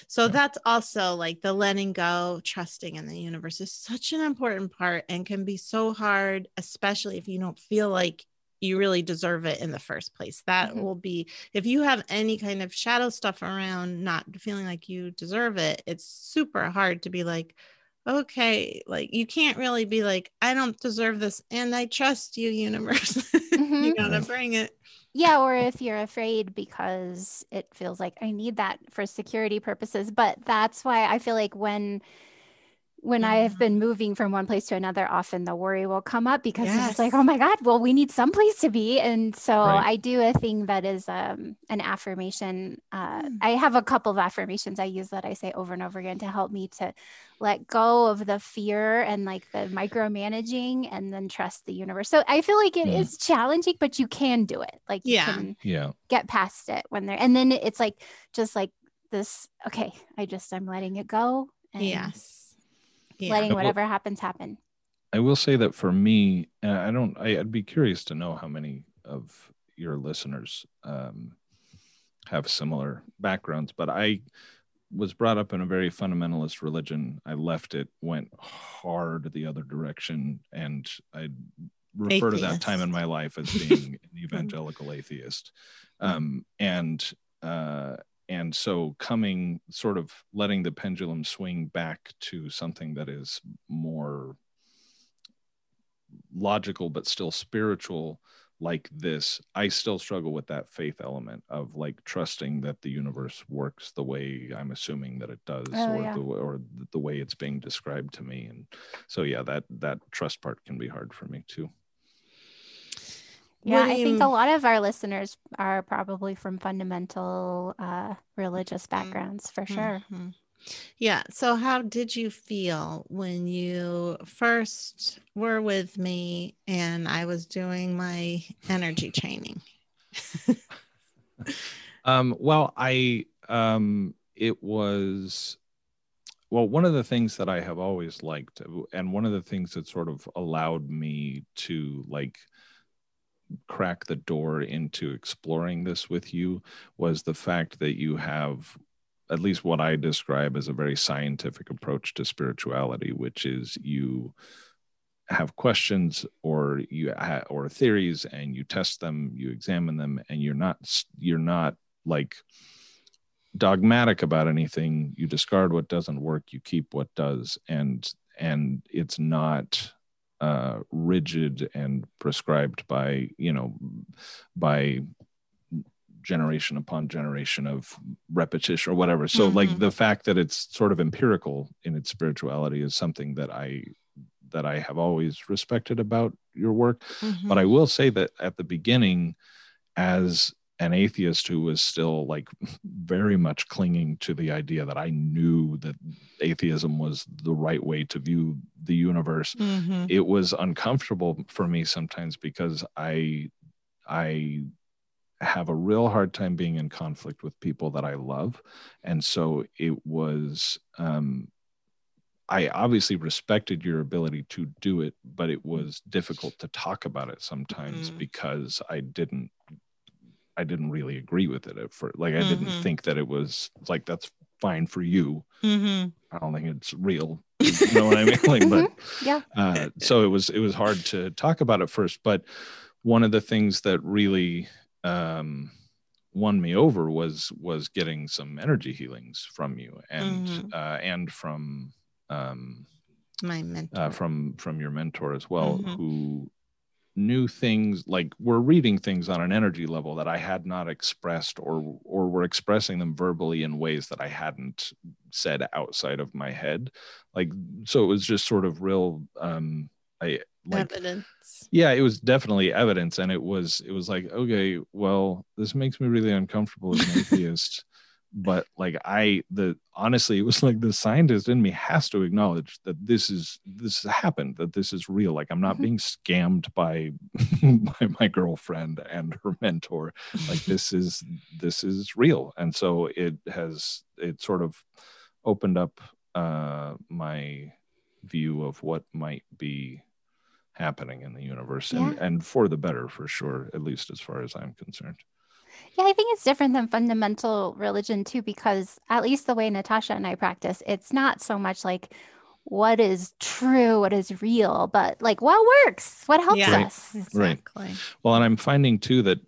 so that's also like the letting go, trusting in the universe is such an important part and can be so hard, especially if you don't feel like you really deserve it in the first place. That mm-hmm. will be if you have any kind of shadow stuff around not feeling like you deserve it, it's super hard to be like, okay, like you can't really be like, I don't deserve this and I trust you, universe. *laughs* Mm-hmm. you gotta bring it. Yeah, or if you're afraid because it feels like I need that for security purposes. But that's why I feel like when when I have been moving from one place to another, often the worry will come up because yes. it's like, oh my God, well, we need some place to be. And so right. I do a thing that is um, an affirmation. Uh, mm. I have a couple of affirmations I use that I say over and over again to help me to let go of the fear and like the micromanaging and then trust the universe. So I feel like it mm. is challenging, but you can do it. Like you yeah. can yeah. get past it when they're, and then it's like, just like this, okay, I just, I'm letting it go. And yes yeah. letting whatever will, happens happen. I will say that for me, I don't. I, would be curious to know how many of your listeners um, have similar backgrounds, but I was brought up in a very fundamentalist religion. I left it, went hard the other direction, and I refer atheist. to that time in my life as *laughs* being an evangelical atheist. Um, and uh, and so coming sort of letting the pendulum swing back to something that is more logical but still spiritual like this i still struggle with that faith element of like trusting that the universe works the way i'm assuming that it does oh, or yeah. the or the way it's being described to me and so yeah that that trust part can be hard for me too yeah, I think a lot of our listeners are probably from fundamental uh, religious mm-hmm. backgrounds for sure. Mm-hmm. Yeah. So, how did you feel when you first were with me and I was doing my energy training? *laughs* um, well, I, um, it was, well, one of the things that I have always liked, and one of the things that sort of allowed me to like, crack the door into exploring this with you was the fact that you have at least what I describe as a very scientific approach to spirituality, which is you have questions or you ha- or theories and you test them, you examine them, and you're not you're not like dogmatic about anything. You discard what doesn't work, you keep what does, and and it's not uh, rigid and prescribed by you know by generation upon generation of repetition or whatever so mm-hmm. like the fact that it's sort of empirical in its spirituality is something that i that i have always respected about your work mm-hmm. but i will say that at the beginning as an atheist who was still like very much clinging to the idea that I knew that atheism was the right way to view the universe. Mm-hmm. It was uncomfortable for me sometimes because I I have a real hard time being in conflict with people that I love. And so it was um I obviously respected your ability to do it, but it was difficult to talk about it sometimes mm-hmm. because I didn't I didn't really agree with it at first. Like I mm-hmm. didn't think that it was like that's fine for you. Mm-hmm. I don't think it's real. You know what I mean? *laughs* Like, but yeah. Uh, so it was it was hard to talk about at first. But one of the things that really um, won me over was was getting some energy healings from you and mm-hmm. uh, and from um, my mentor uh, from from your mentor as well, mm-hmm. who new things like we're reading things on an energy level that I had not expressed or or were expressing them verbally in ways that I hadn't said outside of my head like so it was just sort of real um I like Evidence. yeah it was definitely evidence and it was it was like okay well this makes me really uncomfortable as an *laughs* atheist but like i the honestly it was like the scientist in me has to acknowledge that this is this has happened that this is real. Like i'm not Mhm. being scammed by *laughs* by my girlfriend and her mentor. Like this is this is real. And so it has it sort of opened up uh my view of what might be happening in the universe and and for the better for sure at least as far as i'm concerned Yeah, I think it's different than fundamental religion too, because at least the way Natasha and I practice, it's not so much like what is true, what is real, but like what works, what helps Yeah. Right. us. Right. Exactly. Well, and I'm finding too that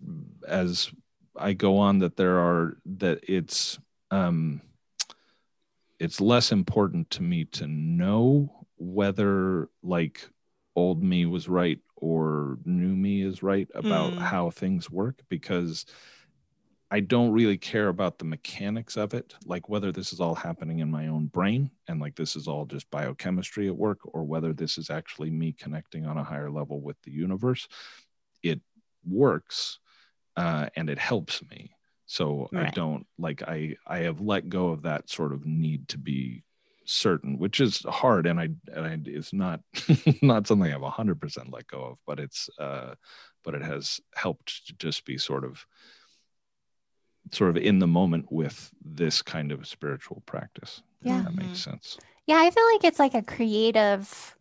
as I go on, that there are that it's um, it's less important to me to know whether like old me was right or new me is right about Mm. how things work because I don't really care about the mechanics of it, like whether this is all happening in my own brain and like this is all just biochemistry at work, or whether this is actually me connecting on a higher level with the universe. It works uh, and it helps me. So I don't like I I have let go of that sort of need to be certain, which is hard and I and I, it's not *laughs* not something I've hundred percent let go of, but it's uh, but it has helped to just be sort of sort of in the moment with this kind of spiritual practice. if Yeah. that makes sense. Yeah, I feel like it's like a creative,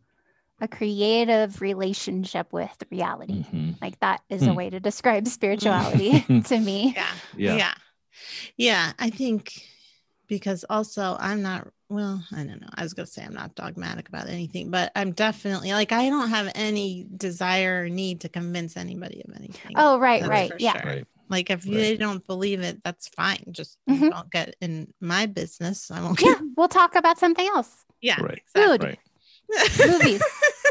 a creative relationship with reality. Mhm. Like that is a Hmm. way to describe *laughs* spirituality *laughs* to me. Yeah. Yeah. Yeah. Yeah. I think because also I'm not, well, I don't know. I was going to say I'm not dogmatic about anything, but I'm definitely like, I don't have any desire or need to convince anybody of anything. Oh, right, That's right. Yeah. sure. Right. Like if Right. they don't believe it, that's fine. Just Mhm. don't get in my business. I won't Yeah. get. We'll talk about something else. Yeah. Right. Food. Right. Movies. *laughs* *laughs*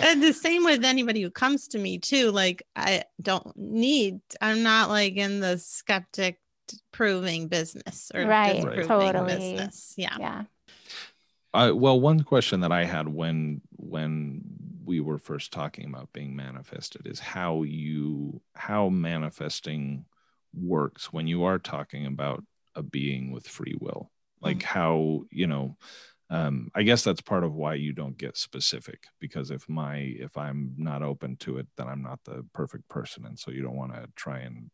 and the same with anybody who comes to me too like i don't need i'm not like in the skeptic proving business or Right, disproving totally. business yeah yeah. I, well, one question that I had when when we were first talking about being manifested is how you how manifesting works when you are talking about a being with free will. Like how you know, um, I guess that's part of why you don't get specific because if my if I'm not open to it, then I'm not the perfect person, and so you don't want to try and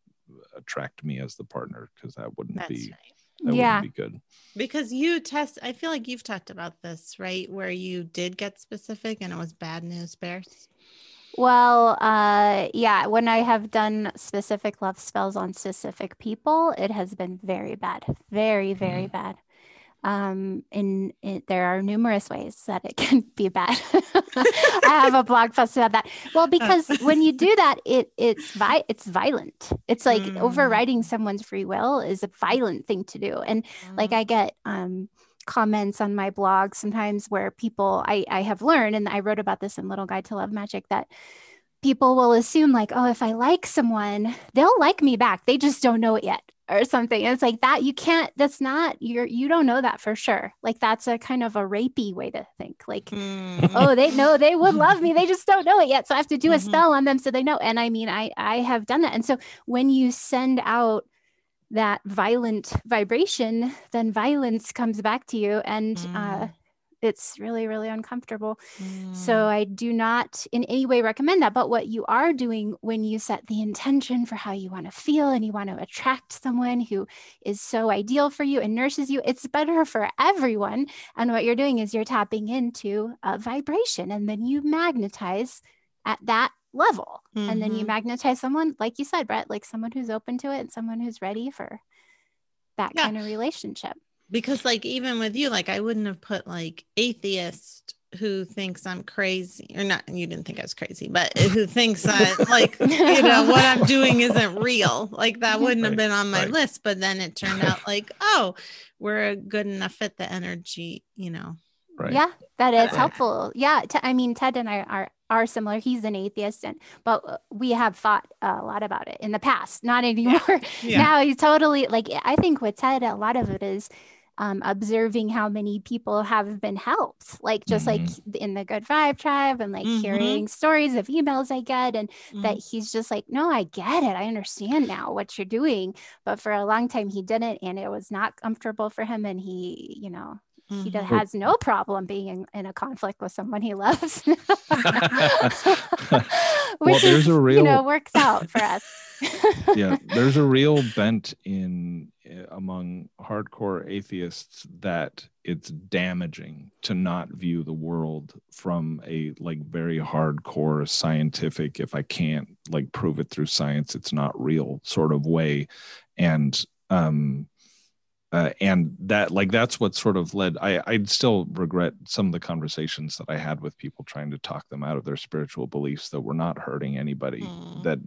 attract me as the partner because that wouldn't that's be right that Yeah. wouldn't be good. because you test i feel like you've talked about this right where you did get specific and it was bad news bears Well, uh, yeah, when I have done specific love spells on specific people, it has been very bad, very, very bad. Um, and it, there are numerous ways that it *laughs* can be bad. *laughs* I have a blog post about that. Well, *laughs* because when you do that, it it's vi- it's violent. It's like Mm. overriding someone's free will is a violent thing to do. And like I get um comments on my blog sometimes where people I I have learned and I wrote about this in Little Guide to Love Magic that people will assume like oh if I like someone they'll like me back they just don't know it yet or something and it's like that you can't that's not you're you don't know that for sure like that's a kind of a rapey way to think like Mm. oh they know they would love me they just don't know it yet so i have to do a Mhm. spell on them so they know and i mean i i have done that and so when you send out that violent vibration then violence comes back to you and uh Mm. It's really really uncomfortable Mm. so I do not in any way recommend that. But what you are doing when you set the intention for how you want to feel and you want to attract someone who is so ideal for you and nurses you, it's better for everyone. And what you're doing is you're tapping into a vibration and then you magnetize at that level. And then you Mhm. magnetize someone, like you said, Brett, like someone who's open to it and someone who's ready for that Yeah. kind of relationship. Because like even with you like i wouldn't have put like atheist who thinks i'm crazy or not you didn't think i was crazy but who thinks that *laughs* like you know what i'm doing isn't real like that wouldn't have been on my right. list but then it turned out like *laughs* oh we're a good enough fit the energy you know Right. Yeah, that is helpful. Yeah, Te- I mean, Ted and I are are similar. He's an atheist, and but uh, we have fought a lot about it in the past. Not anymore. Yeah. *laughs* Now he's totally like I think with Ted, a lot of it is um, observing how many people have been helped, like just like in the Good Vibe Tribe, and like Mhm. hearing stories of emails I get, and that Mm. he's just like, no, I get it. I understand now what you're doing. But for a long time, he didn't, and it was not comfortable for him. And he, you know, he d- Mhm. has no problem being in, in a conflict with someone he loves, *laughs* *laughs* which there's is, a you know, works out for us. *laughs* yeah there's a real bent in among hardcore atheists that it's damaging to not view the world from a like very hardcore scientific if i can't like prove it through science it's not real sort of way and um uh, and that like that's what sort of led i i'd still regret some of the conversations that i had with people trying to talk them out of their spiritual beliefs that were not hurting anybody Mm. that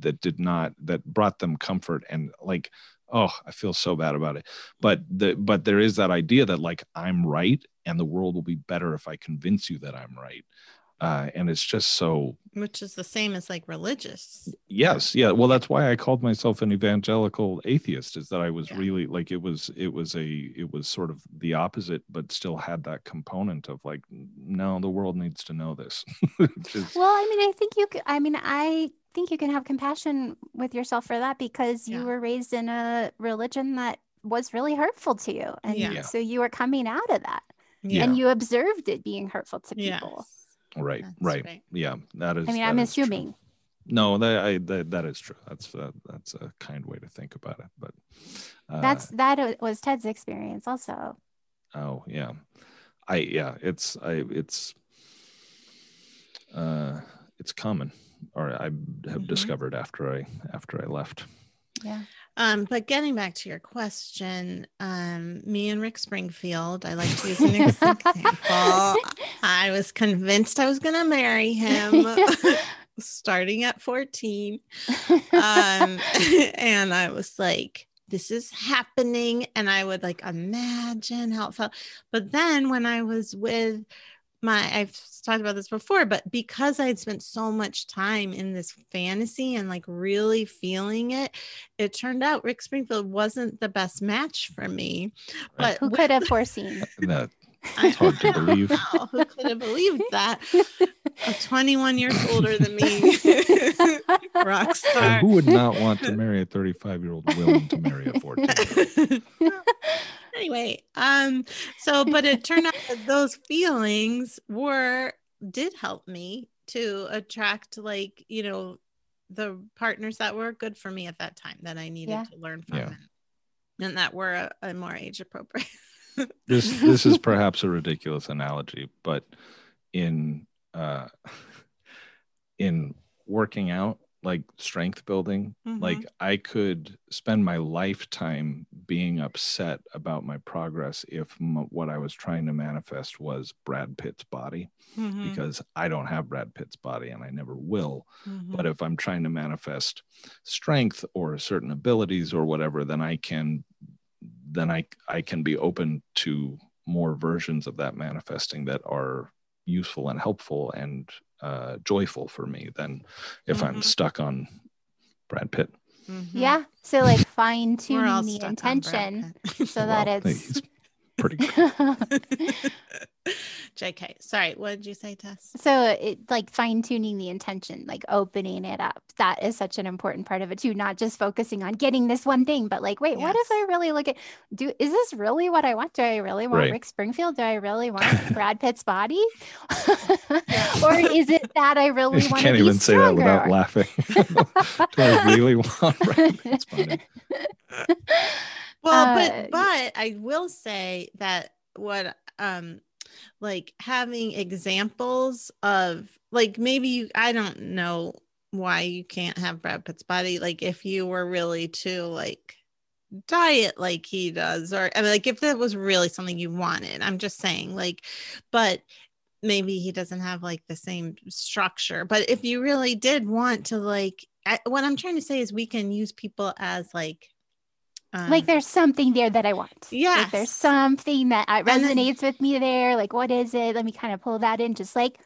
that did not that brought them comfort and like oh i feel so bad about it but the but there is that idea that like i'm right and the world will be better if i convince you that i'm right uh, and it's just so which is the same as like religious. yes yeah well that's why i called myself an evangelical atheist is that i was Yeah. really like it was it was a it was sort of the opposite but still had that component of like no the world needs to know this *laughs* Which is- Well, I mean, I think you. could i mean, I think you can have compassion with yourself for that because you Yeah. were raised in a religion that was really hurtful to you, and Yeah. Yeah. so you were coming out of that, Yeah. and you observed it being hurtful to Yes. people. right right right. yeah that is I mean, I'm is true. assuming. No, that I that, that is true. That's uh, that's a kind way to think about it. But uh, That's that was Ted's experience also. oh yeah, I yeah it's I it's uh it's common, or I have Mhm. discovered after I after I left. Yeah. Um, but getting back to your question, um, me and Rick Springfield, I like to use an example. *laughs* I was convinced I was going to marry him *laughs* starting at 14. *laughs* Um, and I was like, this is happening. And I would like imagine how it felt. But then when I was with my, I've talked about this before, but because I'd spent so much time in this fantasy and like really feeling it, it turned out Rick Springfield wasn't the best match for me. But Who could have foreseen? *laughs* That I it's hard to *laughs* believe. know. Who could have believed that? A *laughs* 21 years older than me, *laughs* rock and star. who would not want to marry a 35 year old willing to marry a 14 anyway, um, so but it turned out that those feelings were did help me to attract like you know the partners that were good for me at that time that I needed Yeah. to learn from Yeah. and, and that were a, a more age appropriate. This this is perhaps a ridiculous analogy, but in uh, in working out, like strength building, like I could spend my lifetime being upset about my progress if m- what I was trying to manifest was Brad Pitt's body, Mhm, because I don't have Brad Pitt's body and I never will. mhm. But if I'm trying to manifest strength or certain abilities or whatever, then I can then I I can be open to more versions of that manifesting that are useful and helpful and uh, joyful for me than if I'm Mhm. stuck on Brad Pitt. Mhm. Yeah. So like fine tuning the intention Brad Pitt. so *laughs* that Well, it's he's pretty good. *laughs* JK. Sorry, what did you say, Tess? So it like fine tuning the intention, like opening it up. That is such an important part of it too. Not just focusing on getting this one thing, but like, wait, what if I really look at do is this really what I want? Do I really want Right. Rick Springfield? Do I really want *laughs* Brad Pitt's body? *laughs* or is it that I really You want to can't be even say that without laughing. Do I really want Brad Pitt's body? Well, Uh, but but I will say that what um like having examples of like maybe you I don't know why you can't have Brad Pitt's body like if you were really to like diet like he does or I mean, like if that was really something you wanted I'm just saying like but maybe he doesn't have like the same structure. But if you really did want to like I, what I'm trying to say is we can use people as like um, like there's something there that I want. Like there's something that uh, then- resonates with me there. Like what is it? Let me kind of pull that in. Just like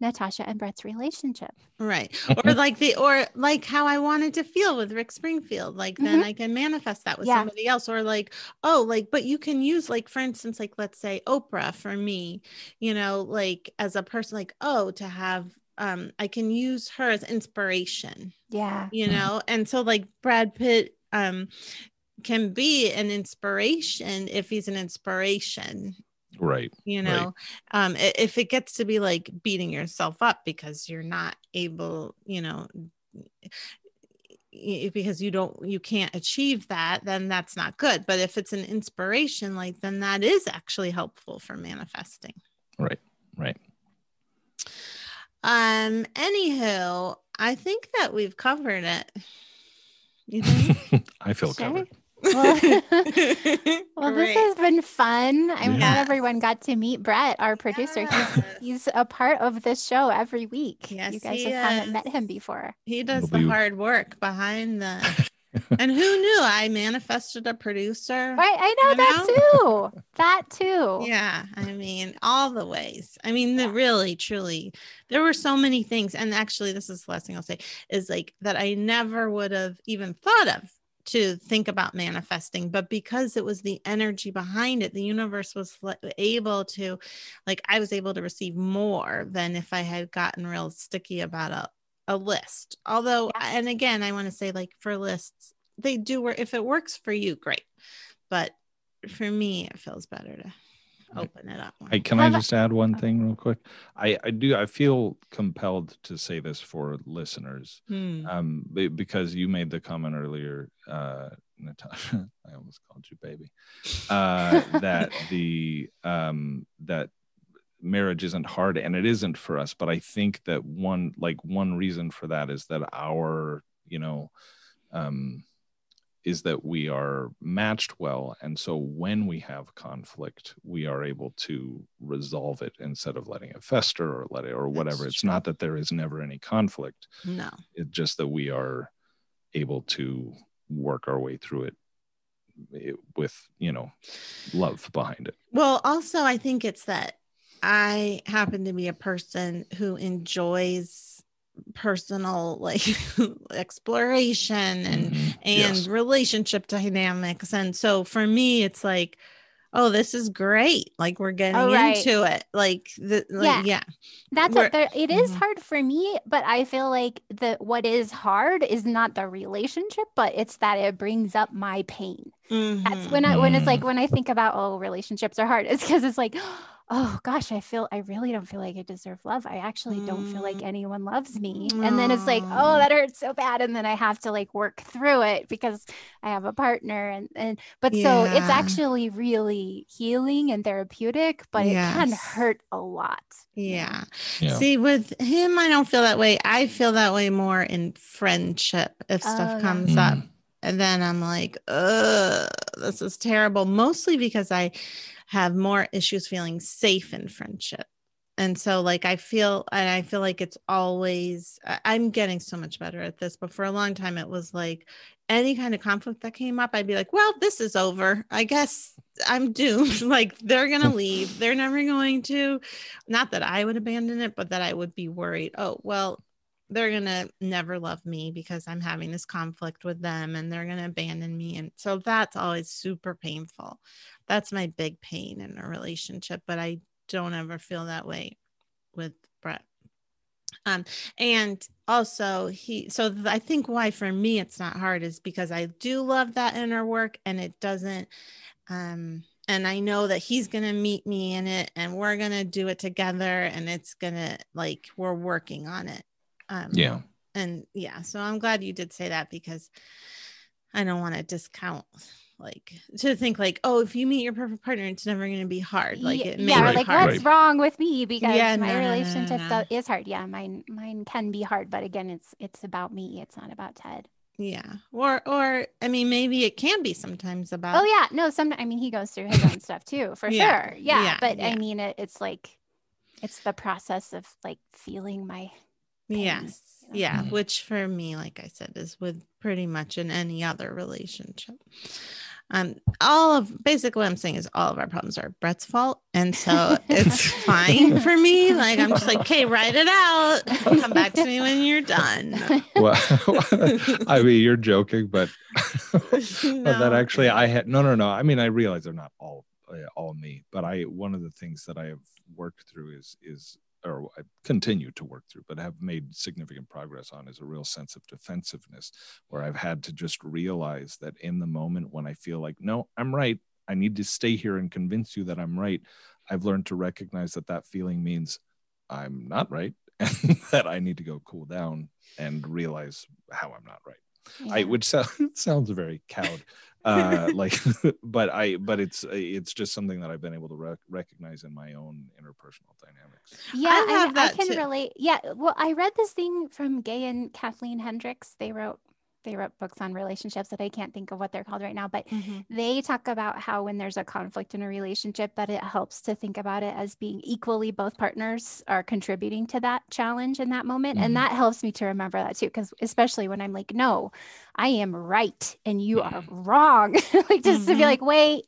Natasha and Brett's relationship. Right. *laughs* Or like the or like how I wanted to feel with Rick Springfield. Like then Mhm. I can manifest that with Yeah. somebody else. Or like, oh, like, but you can use like for instance, like let's say Oprah for me, you know, like as a person, like, oh, to have um I can use her as inspiration, Yeah. you Mhm. know, and so like Brad Pitt um can be an inspiration if he's an inspiration Right. you Right. know um if it gets to be like beating yourself up because you're not able you know because you don't you can't achieve that then that's not good but if it's an inspiration like then that is actually helpful for manifesting Right. Right. um anywho i think that we've covered it you think *laughs* I feel Sure. covered. Well, *laughs* *laughs* well this has been fun. I'm glad everyone got to meet Brett, our producer. Yes. He's he's a part of this show every week. Yes, you guys he just haven't met him before. he does the hard work behind the *laughs* and who knew i manifested a producer Right, I know You that too. That too. Yeah, I mean, all the ways. I mean, the really, truly, there were so many things. And actually, this is the last thing I'll say is like that I never would have even thought of to think about manifesting. But because it was the energy behind it, the universe was able to, like, I was able to receive more than if I had gotten real sticky about a, a list. Although, Yeah. and again, I want to say, like, for lists, they do work. If it works for you, great. But for me, it feels better to. Open it up. Hey, can I- just add one thing real quick? I, I do I feel compelled to say this for listeners. Hmm. Um because you made the comment earlier, uh Natasha, *laughs* I almost called you baby. Uh that *laughs* the um that marriage isn't hard and it isn't for us, but I think that one like one reason for that is that our, you know, um is that we are matched well and so when we have conflict we are able to resolve it instead of letting it fester or let it or whatever That's it's true. not that there is never any conflict No. it's just that we are able to work our way through it with you know love behind it Well, also, I think it's that I happen to be a person who enjoys personal like *laughs* exploration and Mhm. and Yes. relationship dynamics and so for me it's like oh this is great like we're getting Oh, right. into it like the like, yeah That's We're- what there, it is Mhm. hard for me, but I feel like the what is hard is not the relationship, but it's that it brings up my pain. That's Mhm. when I when it's Mm. like when I think about oh relationships are hard, *laughs* it's because it's like oh gosh, I feel I really don't feel like I deserve love. I actually don't feel like Mm. anyone loves me. And then it's like, oh, that hurts so bad. And then I have to like work through it because I have a partner and and but so it's actually really healing and therapeutic, but it can hurt a lot. yeah yeah See, with him, I don't feel that way. I feel that way more in friendship if Oh, stuff yeah. comes up. Mm. And then I'm like, ugh, this is terrible. Mostly because I have more issues feeling safe in friendship. And so, like, I feel, and I feel like it's always, I'm getting so much better at this. But for a long time, it was like any kind of conflict that came up, I'd be like, well, this is over. I guess I'm doomed. *laughs* like, they're going to mm. leave. They're never going to, not that I would abandon it, but that I would be worried. Oh, well, they're going to never love me because I'm having this conflict with them and they're going to abandon me. And so that's always super painful. That's my big pain in a relationship, but I don't ever feel that way with Brett. Um, and also he, so I think why for me it's not hard is because I do love that inner work and it doesn't, um, and I know that he's going to meet me in it and we're going to do it together and it's going to like, we're working on it. Um, yeah and yeah so i'm glad you did say that because i don't want to discount like to think like oh if you meet your perfect partner it's never going to be hard like it may yeah, or be like hard what's wrong with me because Yeah, my no, no, no, no, relationship no. is hard. Yeah, mine mine can be hard, but again, it's it's about me. It's not about Ted. yeah or or i mean maybe it can be sometimes about Oh yeah, no. Some I mean, he goes through his own *laughs* stuff too, for Yeah, sure. Yeah, yeah, but yeah. I mean, it, it's like it's the process of like feeling my pain, yes you know? yeah Mhm. which for me like i said is with pretty much in any other relationship um all of basically what i'm saying is all of our problems are brett's fault and so it's *laughs* fine for me like i'm just like okay write it out come back to me when you're done well, *laughs* I mean, you're joking, but, *laughs* but that actually, I had no, no, no. I mean, I realize they're not all uh, all me, but I one of the things that I have worked through is is or I continue to work through, but have made significant progress on is a real sense of defensiveness, where I've had to just realize that in the moment when I feel like, no, I'm right, I need to stay here and convince you that I'm right. I've learned to recognize that that feeling means I'm not right *laughs* and that I need to go cool down and realize how I'm not right. I Yeah. which sound, *laughs* sounds very cowed, uh, *laughs* like, *laughs* but I but it's it's just something that I've been able to rec- recognize in my own interpersonal dynamics. Yeah, I I, have I that can too. relate. Yeah, well, I read this thing from Gay and Kathleen Hendricks. They wrote they wrote books on relationships that I can't think of what they're called right now, but Mhm. they talk about how when there's a conflict in a relationship that it helps to think about it as being equally both partners are contributing to that challenge in that moment Mhm. and that helps me to remember that too because especially when i'm like no i am right and you are wrong *laughs* like just to be Mhm. like wait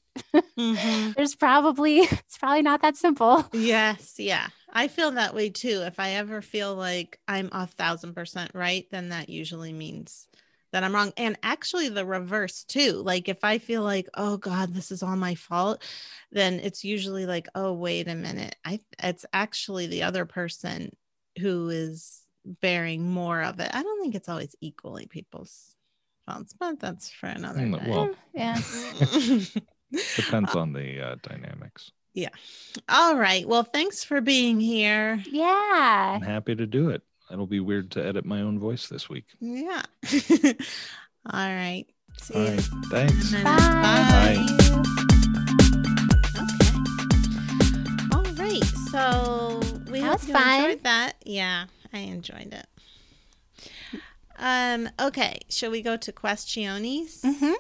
Mhm. *laughs* there's probably it's probably not that simple Yes, yeah. I feel that way too. If I ever feel like I'm a thousand percent right, then that usually means that I'm wrong. And actually, the reverse too. Like, if I feel like, oh God, this is all my fault, then it's usually like, oh, wait a minute. I it's actually the other person who is bearing more of it. I don't think it's always equally people's faults, but that's for another Mm, day. well, yeah *laughs* Depends on the uh, dynamics. Yeah. All right. Well, thanks for being here. yeah I'm happy to do it. It'll be weird to edit my own voice this week. Yeah. *laughs* All right. See All you. right, thanks. then. Bye. Okay. All right. So we That hope was you fun. enjoyed that. Yeah, I enjoyed it. Um. Okay. Shall we go to questiones? mm-hmm.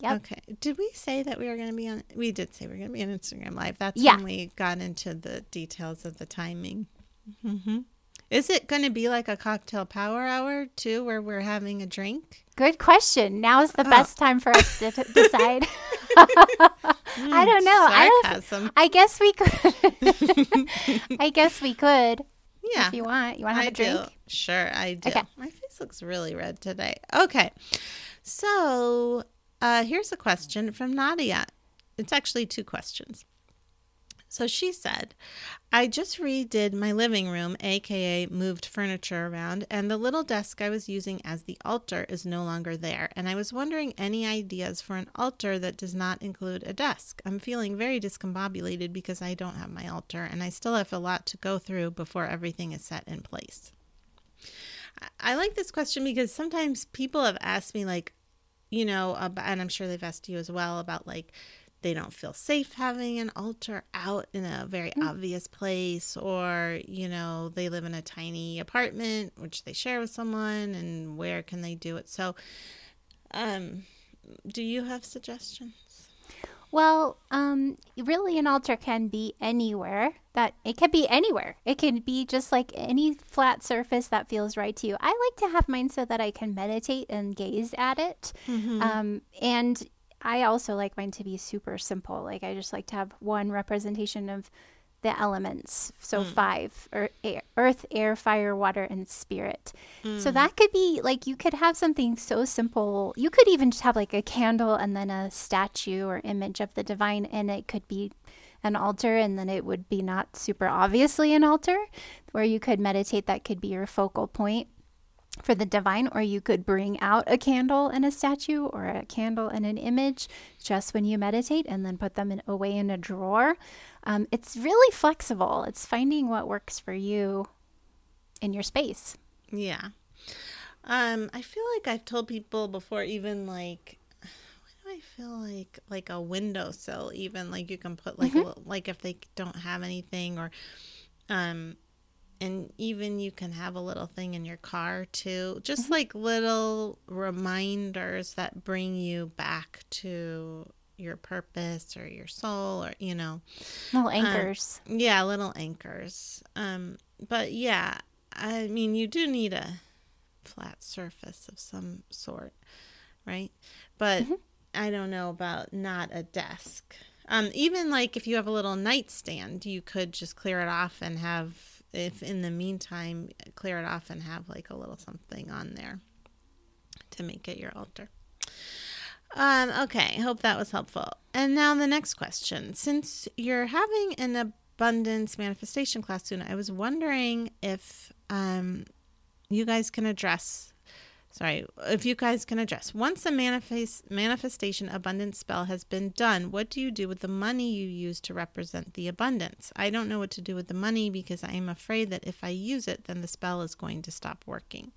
Yep. Okay. Did we say that we were going to be on? We did say we are going to be on Instagram Live. That's Yeah. when we got into the details of the timing. hmm Is it going to be like a cocktail power hour too, where we're having a drink? good question Now is the Oh. best time for us to t- *laughs* decide I don't know. I don't- *laughs* i guess we could *laughs* i guess we could yeah. if you want you want to have I a drink do. Sure, I do. Okay. My face looks really red today. Okay. So uh, here's a question from Nadia. It's actually two questions. So she said, I just redid my living room, aka moved furniture around, and the little desk I was using as the altar is no longer there. And I was wondering any ideas for an altar that does not include a desk. I'm feeling very discombobulated because I don't have my altar and I still have a lot to go through before everything is set in place. I- like this question because sometimes people have asked me, like, you know, and I'm sure they've asked you as well about like they don't feel safe having an altar out in a very obvious place, or you know, they live in a tiny apartment which they share with someone, and where can they do it? So, um, do you have suggestions? Well, um, really, an altar can be anywhere. That it can be anywhere. It can be just like any flat surface that feels right to you. I like to have mine so that I can meditate and gaze at it. Um, and I also like mine to be super simple. Like I just like to have one representation of the elements. So mm. five: or air, earth, air, fire, water, and spirit. So mm. that could be like you could have something so simple. You could even just have like a candle and then a statue or image of the divine, and it could be an altar, and then it would be not super obviously an altar where you could meditate. That could be your focal point for the divine, or you could bring out a candle and a statue or a candle and an image just when you meditate and then put them in, away in a drawer. Um, it's really flexible. It's finding what works for you in your space. Yeah. Um, I feel like I've told people before, even like, what do I feel like? Like a windowsill, even like you can put like a little, like if they don't have anything, or, um, and even you can have a little thing in your car too, just like little reminders that bring you back to your purpose or your soul, or you know, Little anchors. yeah, little anchors. Um, but yeah, I mean, you do need a flat surface of some sort, right? But I don't know about not a desk. Um, even like if you have a little nightstand, you could just clear it off and have, if in the meantime, clear it off and have like a little something on there to make it your altar. Um, okay, hope that was helpful. And now the next question. Since you're having an abundance manifestation class soon, I was wondering if um, you guys can address sorry, if you guys can address. Once a manifest, manifestation abundance spell has been done, what do you do with the money you use to represent the abundance? I don't know what to do with the money because I am afraid that if I use it, then the spell is going to stop working.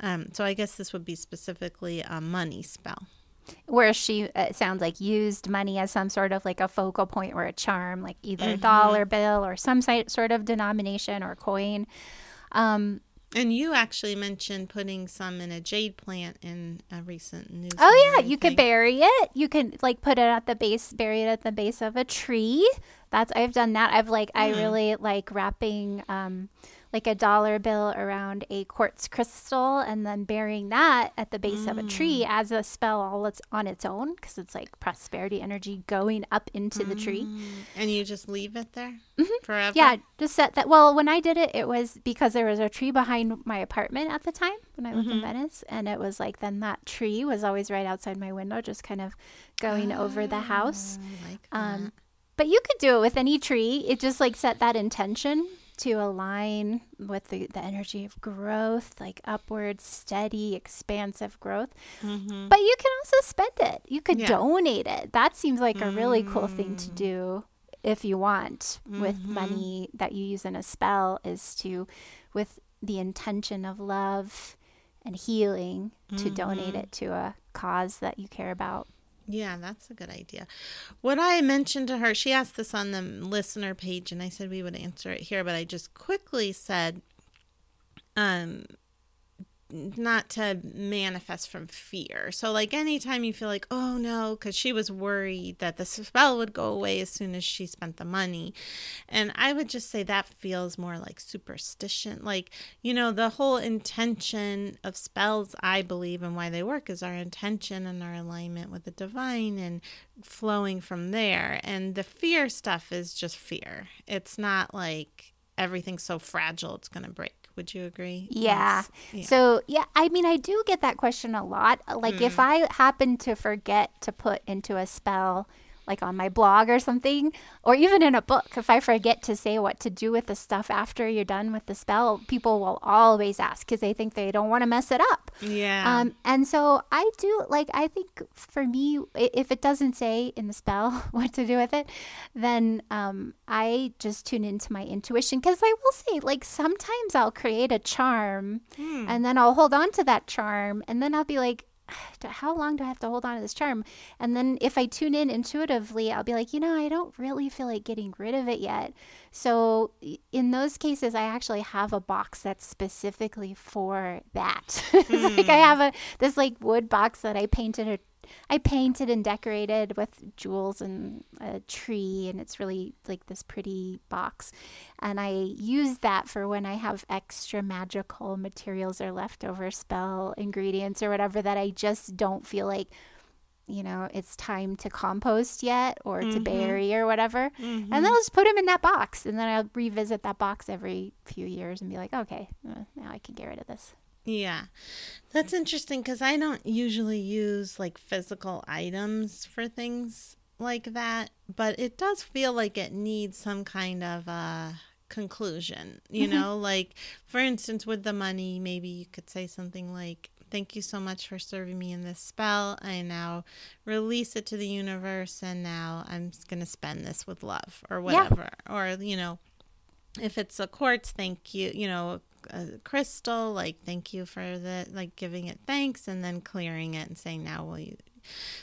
Um, so I guess this would be specifically a money spell. Where she, it sounds like, used money as some sort of like a focal point or a charm, like either mm-hmm. a dollar bill or some sort of denomination or coin. Um, and you actually mentioned putting some in a jade plant in a recent news. Oh yeah, you could bury it. You can like put it at the base, bury it at the base of a tree. That's I've done that. I've like mm. I really like wrapping um like a dollar bill around a quartz crystal and then burying that at the base mm. of a tree mm. as a spell all it's on its own because it's like prosperity energy going up into mm. the tree. Mm. And you just leave it there mm-hmm. forever? Yeah, just set that. Well, when I did it, it was because there was a tree behind my apartment at the time when I lived mm-hmm. in Venice. And it was like then that tree was always right outside my window, just kind of going oh, over the house. Like um, but you could do it with any tree. It just like set that intention to align with the, the energy of growth, like upward, steady, expansive growth. Mm-hmm. But you can also spend it. You could yeah. donate it. That seems like a really cool thing to mm. do if you want mm-hmm. with money that you use in a spell is to with the intention of love and healing to mm-hmm. donate it to a cause that you care about. Yeah, that's a good idea. What I mentioned to her, she asked this on the listener page, and I said we would answer it here, but I just quickly said, um, not to manifest from fear. So, like, anytime you feel like, oh no, because she was worried that the spell would go away as soon as she spent the money. And I would just say that feels more like superstition. Like, you know, the whole intention of spells, I believe, and why they work is our intention and our alignment with the divine and flowing from there. And the fear stuff is just fear. It's not like everything's so fragile it's going to break. Would you agree? Yeah. yeah. So, yeah, I mean, I do get that question a lot. Like, mm. if I happen to forget to put into a spell like on my blog or something, or even in a book, if I forget to say what to do with the stuff after you're done with the spell, people will always ask because they think they don't want to mess it up. Yeah. Um, and so I do like I think for me, if it doesn't say in the spell *laughs* what to do with it, then um, I just tune into my intuition because I will say like sometimes I'll create a charm hmm. and then I'll hold on to that charm and then I'll be like *sighs* how long do I have to hold on to this charm? And then if I tune in intuitively, I'll be like, you know, I don't really feel like getting rid of it yet. So in those cases, I actually have a box that's specifically for that. *laughs* Mm. like I hmm. have a this like wood box that I painted a I painted and decorated with jewels and a tree, and it's really like this pretty box. And I use that for when I have extra magical materials or leftover spell ingredients or whatever that I just don't feel like, you know, it's time to compost yet or mm-hmm. to bury or whatever. Mm-hmm. And then I'll just put them in that box, and then I'll revisit that box every few years and be like, okay, uh, now I can get rid of this. Yeah. That's interesting because I don't usually use like physical items for things like that, but it does feel like it needs some kind of a conclusion, you mm-hmm. *laughs* know? like, for instance, with the money, maybe you could say something like, Thank you so much for serving me in this spell. I now release it to the universe, and now I'm going to spend this with love or whatever. Yeah. Or, you know, if it's a quartz, thank you, you know, a crystal, like thank you for the like giving it thanks and then clearing it and saying now will you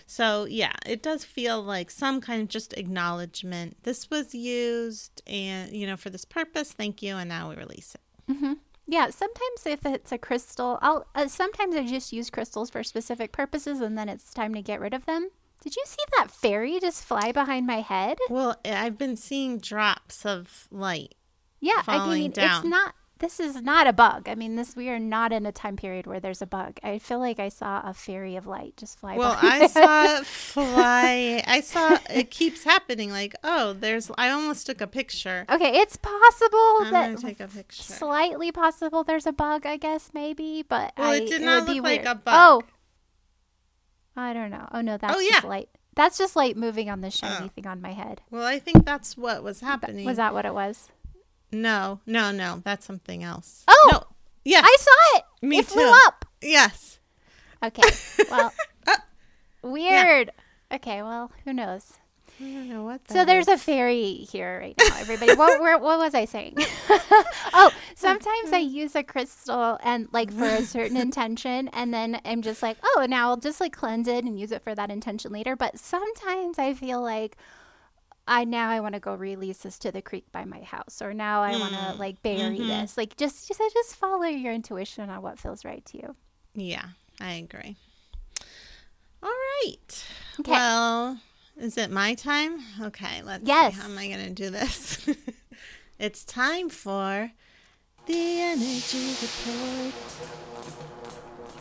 so yeah, it does feel like some kind of just acknowledgement. This was used and you know for this purpose. Thank you, and now we release it. Mm-hmm. Yeah, sometimes if it's a crystal, I'll uh, sometimes I just use crystals for specific purposes, and then it's time to get rid of them. Did you see that fairy just fly behind my head? Well, I've been seeing drops of light. Yeah, I mean, down. it's not this is not a bug. I mean, this we are not in a time period where there's a bug. I feel like I saw a fairy of light just fly. By. Well. I saw *laughs* it fly. I saw it keeps happening. Like, oh, there's. I almost took a picture. okay, it's possible I'm that gonna take a picture. slightly possible there's a bug. I guess maybe, but Well, I, it did not be look like weird. a bug. Oh, I don't know. Oh no, that's Oh, just light. That's just light moving on the shiny Oh. thing on my head. Well, I think that's what was happening. Was that what it was? No, no, no. That's something else. Oh! no. Yes. I saw it. Me it flew too. up. yes. Okay. Well, *laughs* uh, weird. Okay. Well, who knows? I don't know what. So there's is. a fairy here right now, everybody. what, where, what was I saying? *laughs* oh, sometimes I use a crystal and like for a certain *laughs* intention, and then I'm just like, oh, now I'll just like cleanse it and use it for that intention later. But sometimes I feel like I now I want to go release this to the creek by my house, or now I want to mm, like bury mm-hmm. this. Like just just just follow your intuition on what feels right to you. Yeah, I agree. All right. Okay. Well, is it my time? Okay, let's Yes. see. How am I going to do this? *laughs* it's time for the energy report.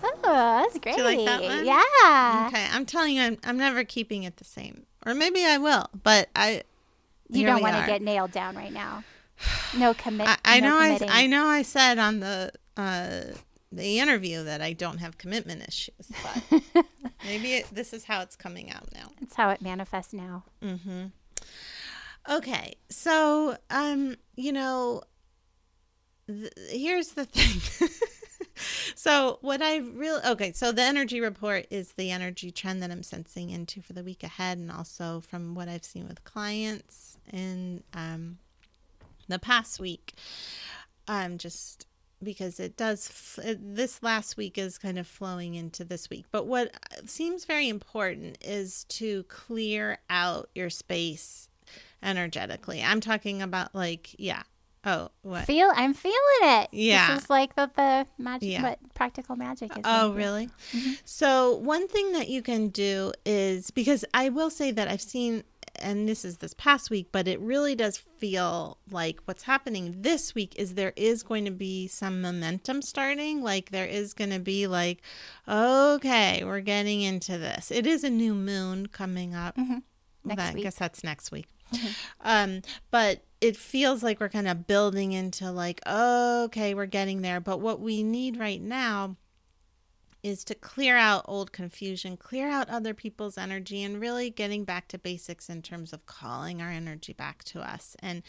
Oh, that's great. Do you like that one? Yeah. Okay, I'm telling you, I'm, I'm never keeping it the same. Or maybe I will, but I. You don't want to get nailed down right now. No *sighs* commit. I, I no know. I. I know. I said on the uh, the interview that I don't have commitment issues, but *laughs* maybe it, this is how it's coming out now. It's how it manifests now. Mm-hmm. Okay, so um, you know, th- here's the thing. *laughs* so what I really okay, so the energy report is the energy trend that I'm sensing into for the week ahead, and also from what I've seen with clients in um, the past week. Um, just because it does f- this last week is kind of flowing into this week but what seems very important is to clear out your space energetically i'm talking about like yeah oh what Feel. I'm feeling it. Yeah. This is like the the magic. Yeah. What practical magic is. Oh, really? Mm-hmm. So, one thing that you can do is because I will say that I've seen, and this is this past week, but it really does feel like what's happening this week is there is going to be some momentum starting. Like, there is going to be, like, okay, we're getting into this. It is a new moon coming up. Mm-hmm. Next That- I guess that's next week. Mm-hmm. Um, but it feels like we're kind of building into like, okay, we're getting there. But what we need right now is to clear out old confusion, clear out other people's energy, and really getting back to basics in terms of calling our energy back to us and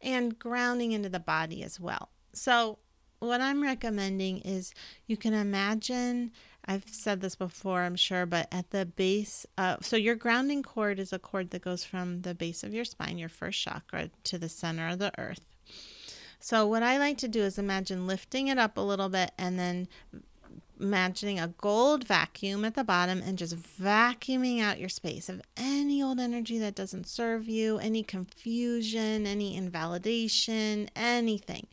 and grounding into the body as well. So what I'm recommending is you can imagine I've said this before, I'm sure, but at the base, so your grounding cord is a cord that goes from the base of your spine, your first chakra, to the center of the earth. So, what I like to do is imagine lifting it up a little bit and then imagining a gold vacuum at the bottom and just vacuuming out your space of any old energy that doesn't serve you, any confusion, any invalidation, anything.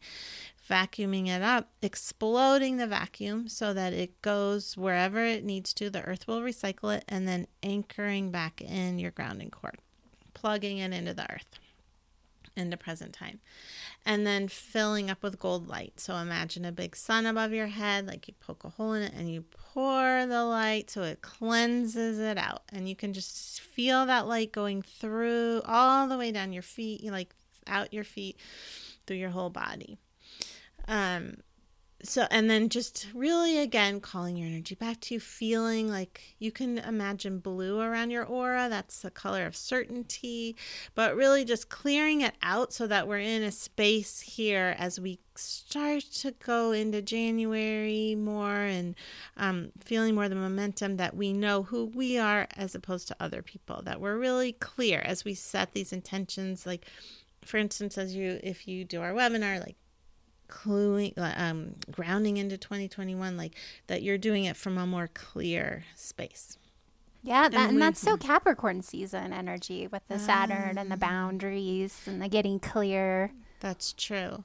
Vacuuming it up, exploding the vacuum so that it goes wherever it needs to. The earth will recycle it, and then anchoring back in your grounding cord, plugging it into the earth into present time and then filling up with gold light. So imagine a big sun above your head, like you poke a hole in it and you pour the light so it cleanses it out. And you can just feel that light going through all the way down your feet, like out your feet through your whole body. Um so and then just really again calling your energy back to you feeling like you can imagine blue around your aura. That's the color of certainty but really just clearing it out so that we're in a space here as we start to go into january more and um, feeling more the momentum that we know who we are as opposed to other people that we're really clear as we set these intentions. Like for instance as you if you do our webinar like cluing um grounding into 2021 like that you're doing it from a more clear space Yeah, that, and we- that's so Capricorn season energy with the Saturn Ah. and the boundaries and the getting clear. that's true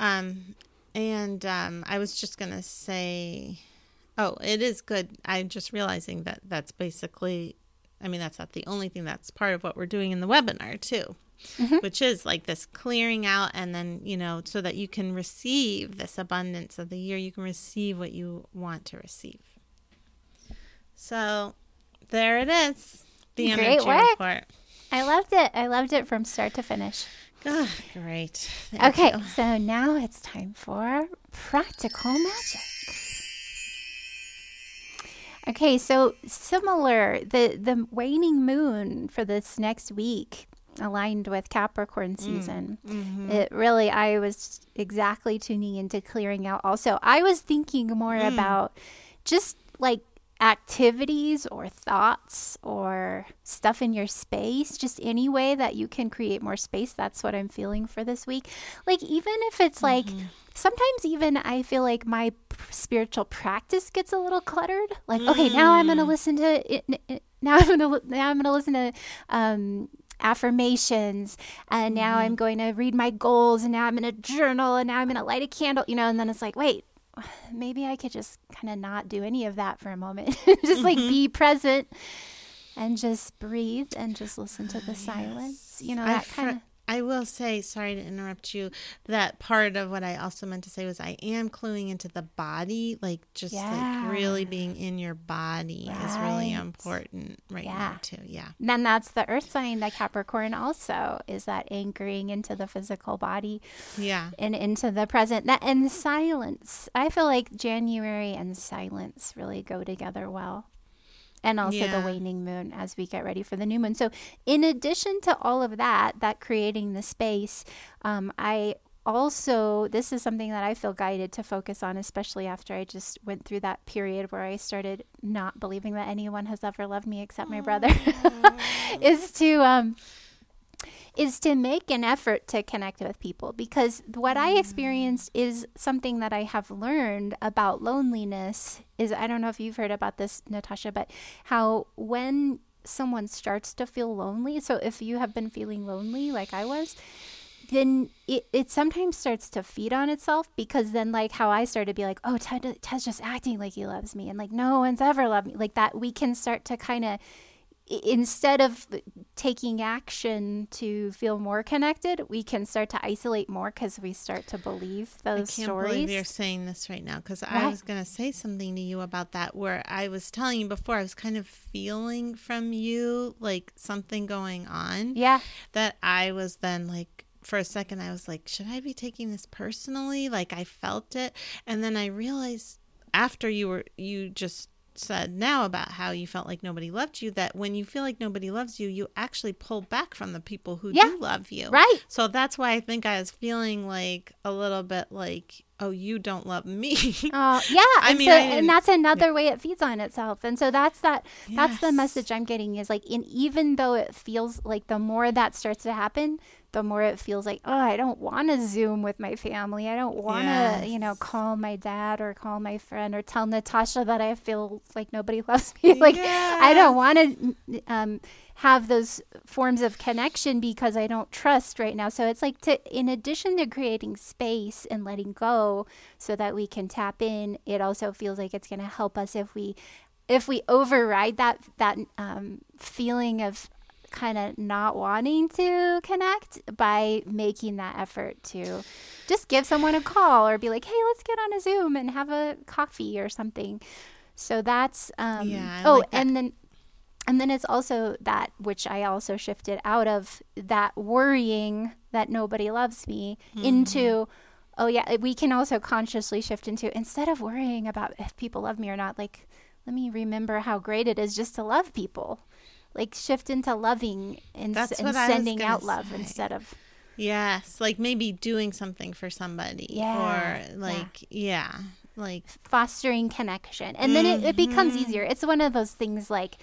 um and um i was just gonna say oh it is good i'm just realizing that that's basically i mean that's not the only thing that's part of what we're doing in the webinar too mm-hmm. which is like this clearing out, and then, you know, so that you can receive this abundance of the year, you can receive what you want to receive. So there it is. The Great energy work. report. I loved it. I loved it from start to finish. Oh, great. Thank okay, you. so now it's time for practical magic. Okay, so similar, the the waning moon for this next week aligned with Capricorn season. Mhm. It really I was exactly tuning into clearing out also. I was thinking more about just like activities or thoughts or stuff in your space, just any way that you can create more space. That's what I'm feeling for this week. Like, even if it's like, sometimes even I feel like my spiritual practice gets a little cluttered. Like, okay, now I'm going to listen to it. it- Now I'm going to, now I'm going to listen to, um, affirmations and now I'm mm-hmm. going to read my goals and now I'm going to journal and now I'm going to light a candle, you know, and then it's like, wait, *sighs* maybe I could just kind of not do any of that for a moment. *laughs* just like mm-hmm. be present and just breathe and just listen to the silence. You know, that kind of. I will say, sorry to interrupt you, that part of what I also meant to say was I am cluing into the body, like just like really being in your body is really important right Yeah. now too. Yeah. Then that's the earth sign, that Capricorn also is that anchoring into the physical body Yeah. and into the present. That and silence. I feel like January and silence really go together well. And also Yeah. the waning moon as we get ready for the new moon. So, in addition to all of that, that creating the space, um, I also, this is something that I feel guided to focus on, especially after I just went through that period where I started not believing that anyone has ever loved me except my brother, *laughs* is to, um, is to make an effort to connect with people because what I mm. experienced is something that I have learned about loneliness is I don't know if you've heard about this Natasha but how when someone starts to feel lonely so if you have been feeling lonely like I was then it, it sometimes starts to feed on itself because then like how I started to be like oh Ted, Ted's just acting like he loves me and like no one's ever loved me like that we can start to kind of instead of taking action to feel more connected, we can start to isolate more because we start to believe those stories. I can't believe you're saying this right now because I was going to say something to you about that where I was telling you before I was kind of feeling from you like something going on Yeah, that I was then like for a second I was like should I be taking this personally? Like I felt it. And then I realized after you were you just said now about how you felt like nobody loved you that when you feel like nobody loves you you actually pull back from the people who Yeah. do love you right. so that's why I think I was feeling like a little bit like, oh, you don't love me. Uh, *laughs* yeah, I and mean, so, I and that's another way it feeds on itself. And so that's that. That's the message I'm getting is like, in even though it feels like the more that starts to happen, the more it feels like, oh, I don't want to Zoom with my family. I don't want to, you know, call my dad or call my friend or tell Natasha that I feel like nobody *laughs* loves me. like, I don't want to um, have those forms of connection because I don't trust right now. So it's like to, in addition to creating space and letting go so that we can tap in, it also feels like it's going to help us if we if we override that that um, feeling of kind of not wanting to connect by making that effort to just give someone a call or be like, hey, let's get on a Zoom and have a coffee or something. So that's um, Yeah, oh, like that. and then and then it's also that which I also shifted out of that worrying that nobody loves me Mm-hmm. into oh yeah, we can also consciously shift into instead of worrying about if people love me or not, like let me remember how great it is just to love people. Like shift into loving and, s- and what I was sending out love say. instead of Yes, like maybe doing something for somebody. Yeah, Or like, yeah. Like, fostering connection and then it, it becomes Mm-hmm. easier it's one of those things like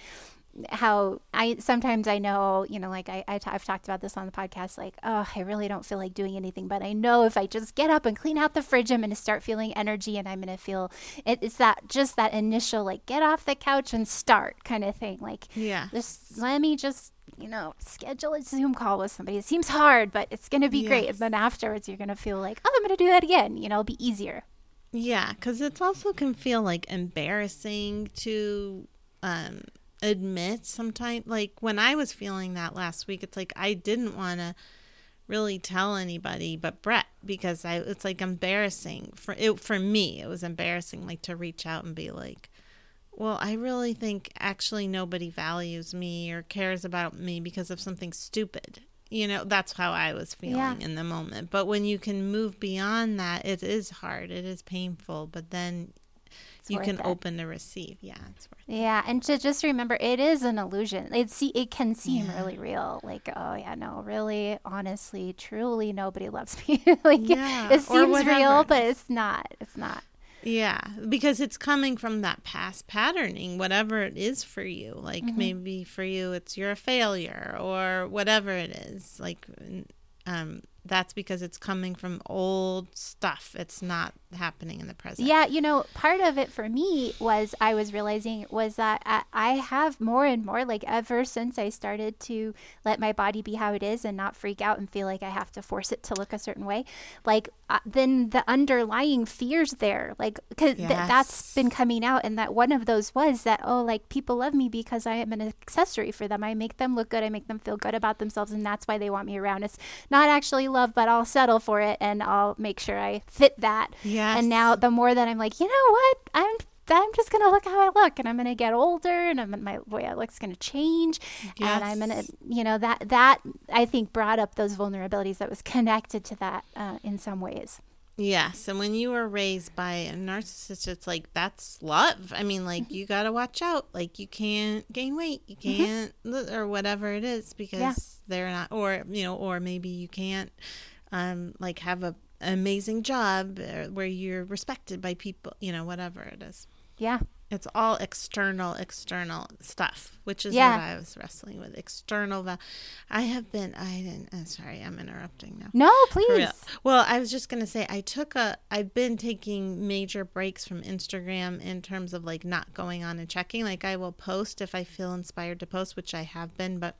how i sometimes i know you know like I, I t- i've talked about this on the podcast like oh i really don't feel like doing anything but i know if i just get up and clean out the fridge i'm going to start feeling energy and i'm going to feel it, it's that just that initial like get off the couch and start kind of thing like yeah. just let me just you know schedule a zoom call with somebody. It seems hard but it's going to be great and then afterwards you're going to feel like oh i'm going to do that again you know it'll be easier. Yeah, because it's also can feel like embarrassing to um, admit sometimes like when I was feeling that last week, it's like I didn't want to really tell anybody but Brett because I it's like embarrassing for it for me. It was embarrassing like to reach out and be like, "Well, I really think actually nobody values me or cares about me because of something stupid." You know, that's how I was feeling Yeah. in the moment. But when you can move beyond that, it is hard. It is painful, but then you can it. open to receive. Yeah, it's worth it. Yeah, and to just remember, it is an illusion. It see, it can seem Yeah. really real. Like, oh yeah, no, really, honestly, truly, nobody loves me. *laughs* like, Yeah, it seems real, but it's not. It's not. Yeah, because it's coming from that past patterning, whatever it is for you. Like maybe for you, it's you're a failure or whatever it is. Like, um, that's because it's coming from old stuff. It's not happening in the present. Yeah, you know, part of it for me was I was realizing was that I, I have more and more, like ever since I started to let my body be how it is and not freak out and feel like I have to force it to look a certain way, like uh, then the underlying fears there, like because th- that's Yes. been coming out, and that one of those was that oh, like people love me because I am an accessory for them. I make them look good, I make them feel good about themselves, and that's why they want me around. It's not actually love, but I'll settle for it and I'll make sure I fit that. Yes. And now the more that I'm like, you know what? I'm I'm just gonna look how I look, and I'm gonna get older, and I'm my way I look's gonna change, and I'm gonna, you know, that that I think brought up those vulnerabilities that was connected to that uh, in some ways. Yes, and when you were raised by a narcissist, it's like that's love. I mean, like you got to watch out. Like you can't gain weight, you can't, or whatever it is, because they're not, or you know, or maybe you can't, um, like have a amazing job uh, where you're respected by people. You know, whatever it is. Yeah, It's all external, external stuff, which is Yeah. what I was wrestling with. External. I have been. I didn't. Uh, sorry, I'm interrupting now. no, please. Well, I was just gonna say I took a. I've been taking major breaks from Instagram in terms of like not going on and checking. Like I will post if I feel inspired to post, which I have been, but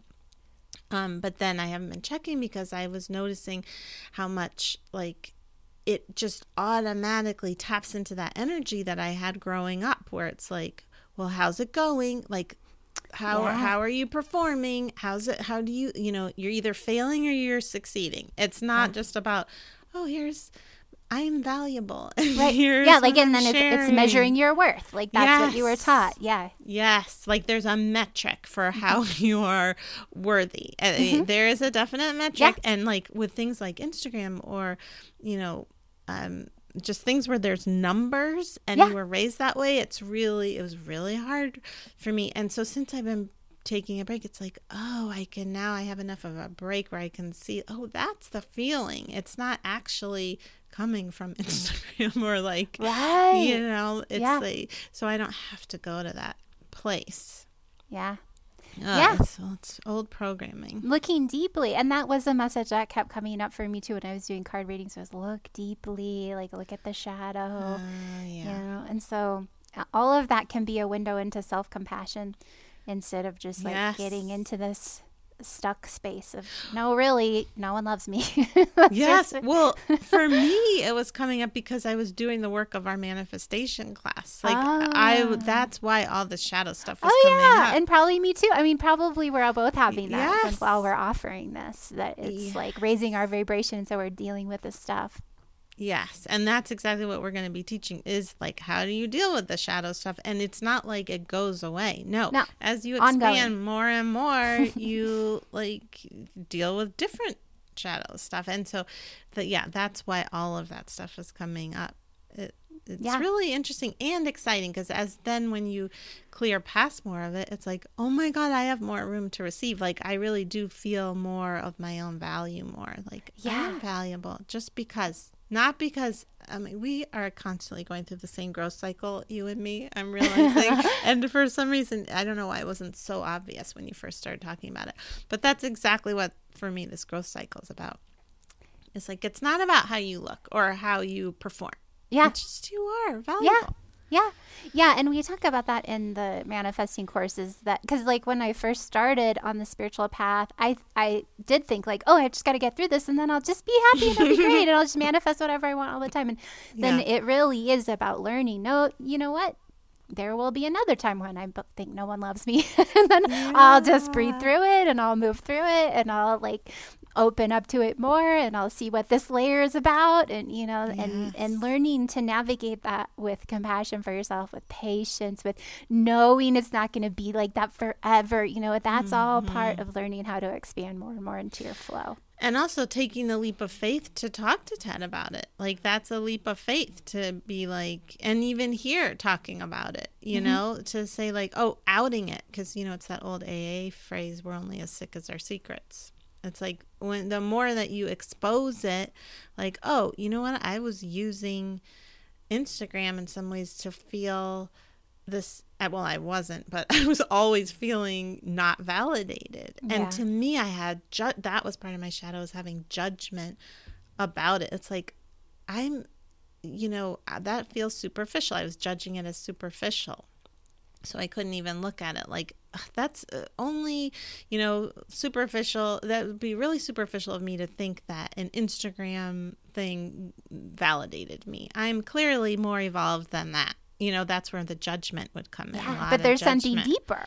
um, but then I haven't been checking because I was noticing how much like it just automatically taps into that energy that I had growing up, where it's like, well, how's it going? Like how Yeah. how are you performing how's it how do you you know you're either failing or you're succeeding it's not just about oh here's i'm valuable *laughs* Right. Here's yeah, like and then it's, it's measuring your worth. Like that's what you were taught. Yeah. Yes, like there's a metric for Mm-hmm. how *laughs* you are worthy. Uh, There is a definite metric, and like with things like Instagram or, you know, um, just things where there's numbers and Yeah. you were raised that way. It's really it was really hard for me, and so since I've been taking a break, it's like oh, I can now I have enough of a break where I can see oh that's the feeling. It's not actually coming from *laughs* Instagram or like Right. you know it's Yeah. like so i don't have to go to that place Yeah. Ugh, Yeah. it's, it's old programming looking deeply and that was a message that kept coming up for me too when i was doing card readings was look deeply like look at the shadow uh, you yeah know and so uh, all of that can be a window into self-compassion instead of just like Yes. getting into this stuck space of no really no one loves me *laughs* yes well *laughs* for me it was coming up because i was doing the work of our manifestation class like i Ah. that's why all the shadow stuff was Oh coming yeah, up and probably me too. I mean, probably we're all both having that Yes. while we're offering this. That it's Yeah. like raising our vibration, so we're dealing with this stuff. Yes, and that's exactly what we're going to be teaching is like how do you deal with the shadow stuff and it's not like it goes away. No. No, As you ongoing. expand more and more, *laughs* you like deal with different shadow stuff. And so the yeah, that's why all of that stuff is coming up. It, it's Yeah. really interesting and exciting because as then when you clear past more of it, it's like, oh my God, I have more room to receive. Like I really do feel more of my own value more. Like Yeah. I'm valuable just because, not because. I mean, we are constantly going through the same growth cycle, you and me. I'm realizing, *laughs* and for some reason, I don't know why it wasn't so obvious when you first started talking about it. But that's exactly what, for me, this growth cycle is about. It's like it's not about how you look or how you perform. Yeah. It's just you are valuable. Yeah, yeah, Yeah. and we talk about that in the manifesting courses. That because like when I first started on the spiritual path, I I did think like, oh, I just got to get through this, and then I'll just be happy and it'll be great, and I'll just manifest whatever I want all the time. And then Yeah. it really is about learning. No, you know what? there will be another time when I think no one loves me. *laughs* and then I'll just breathe through it and I'll move through it and I'll like open up to it more and I'll see what this layer is about and you know and and learning to navigate that with compassion for yourself with patience with knowing it's not going to be like that forever you know that's all part mm-hmm. of learning how to expand more and more into your flow and also taking the leap of faith to talk to Ted about it. Like that's a leap of faith to be like, and even here talking about it, you mm-hmm. know, to say like, oh, outing it, because you know it's that old AA phrase: "We're only as sick as our secrets." It's like when the more that you expose it, like, oh, you know what? I was using Instagram in some ways to feel this uh, well i wasn't but *laughs* i was always feeling not validated. Yeah. and to me i had ju- that was part of my shadow was having judgment about it. It's like i'm you know uh, that feels superficial. I was judging it as superficial. So i couldn't even look at it. Like "Ugh, that's uh, only you know superficial that would be really superficial of me to think that an instagram thing validated me i'm clearly more evolved than that you know that's where the judgment would come in Yeah, but there's something deeper.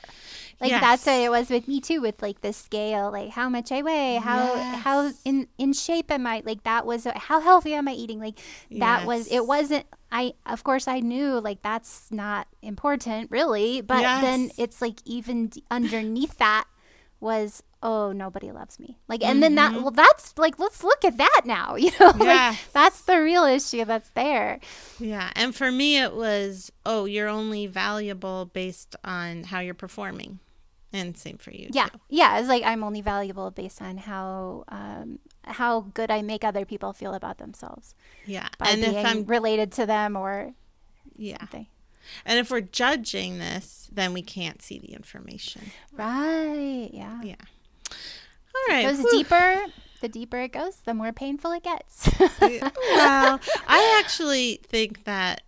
Like that's what it was with me too, with like the scale, like how much I weigh, how how in in shape am I? Like that was how healthy am I eating? Like that was it wasn't. I of course I knew like that's not important really, but then it's like even d- underneath that was oh nobody loves me like and then that well that's like let's look at that now *laughs* you know like Mm-hmm. That's the real issue that's there Yeah. And for me, it was, oh, you're only valuable based on how you're performing. And same for you. Yeah, too. yeah. It's like I'm only valuable based on how um, how good I make other people feel about themselves Yeah. and if I'm, related to them or yeah. something. And if we're judging this, then we can't see the information. Right? Yeah. Yeah. All right. It goes whew. deeper. The deeper it goes, the more painful it gets. *laughs* well, I actually think that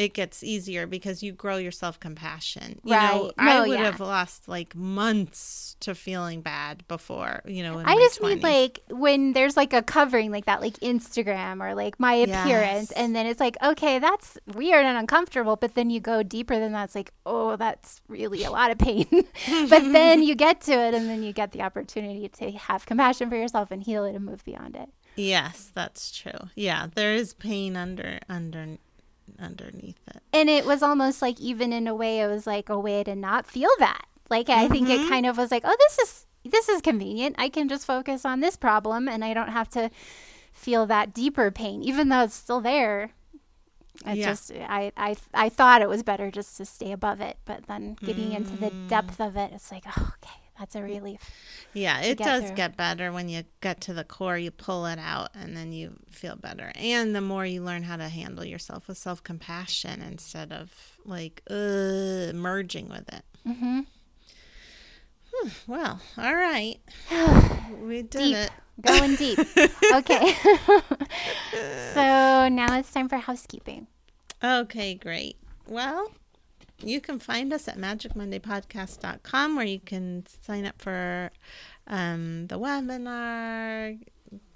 it gets easier because you grow your self compassion. You know, Right. I would yeah. have lost like months to feeling bad before, you know, I just 20s. need like when there's like a covering like that, like Instagram or like my appearance, Yes. and then it's like, okay, that's weird and uncomfortable. But then you go deeper than that. It's like, oh, that's really a lot of pain. *laughs* but then you get to it, and then you get the opportunity to have compassion for yourself and heal it and move beyond it. Yes, that's true. Yeah, there is pain under under underneath it. And it was almost like, even in a way, it was like a way to not feel that. Like I think Mm-hmm. it kind of was like, oh, this is this is convenient. I can just focus on this problem, and I don't have to feel that deeper pain, even though it's still there. It Yeah. just I, I I thought it was better just to stay above it, but then getting into the Mm. depth of it, it's like, oh, okay, that's a relief. Yeah, it get does through. get better when you get to the core, you pull it out and then you feel better. And the more you learn how to handle yourself with self-compassion instead of like uh, merging with it. mm-hmm Well, all right. *sighs* We did Deep. it. Going deep. *laughs* okay. *laughs* so now it's time for housekeeping. Okay, great. Well, you can find us at magicmondaypodcast.com where you can sign up for um, the webinar,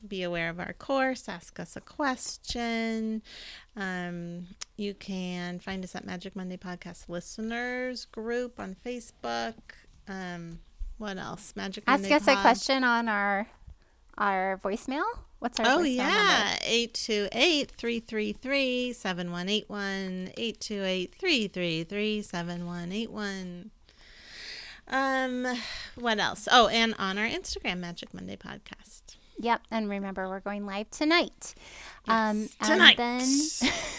be aware of our course, ask us a question. Um, you can find us at Magic Monday Podcast Listeners group on Facebook. Um, what else? Magic Ask Monday us a question on our our voicemail. What's our Oh yeah, 828-333-7181, 828-333-7181. Um what else? Oh, and on our Instagram Magic Monday podcast. Yep, and remember we're going live tonight. Um, Yes, and tonight. then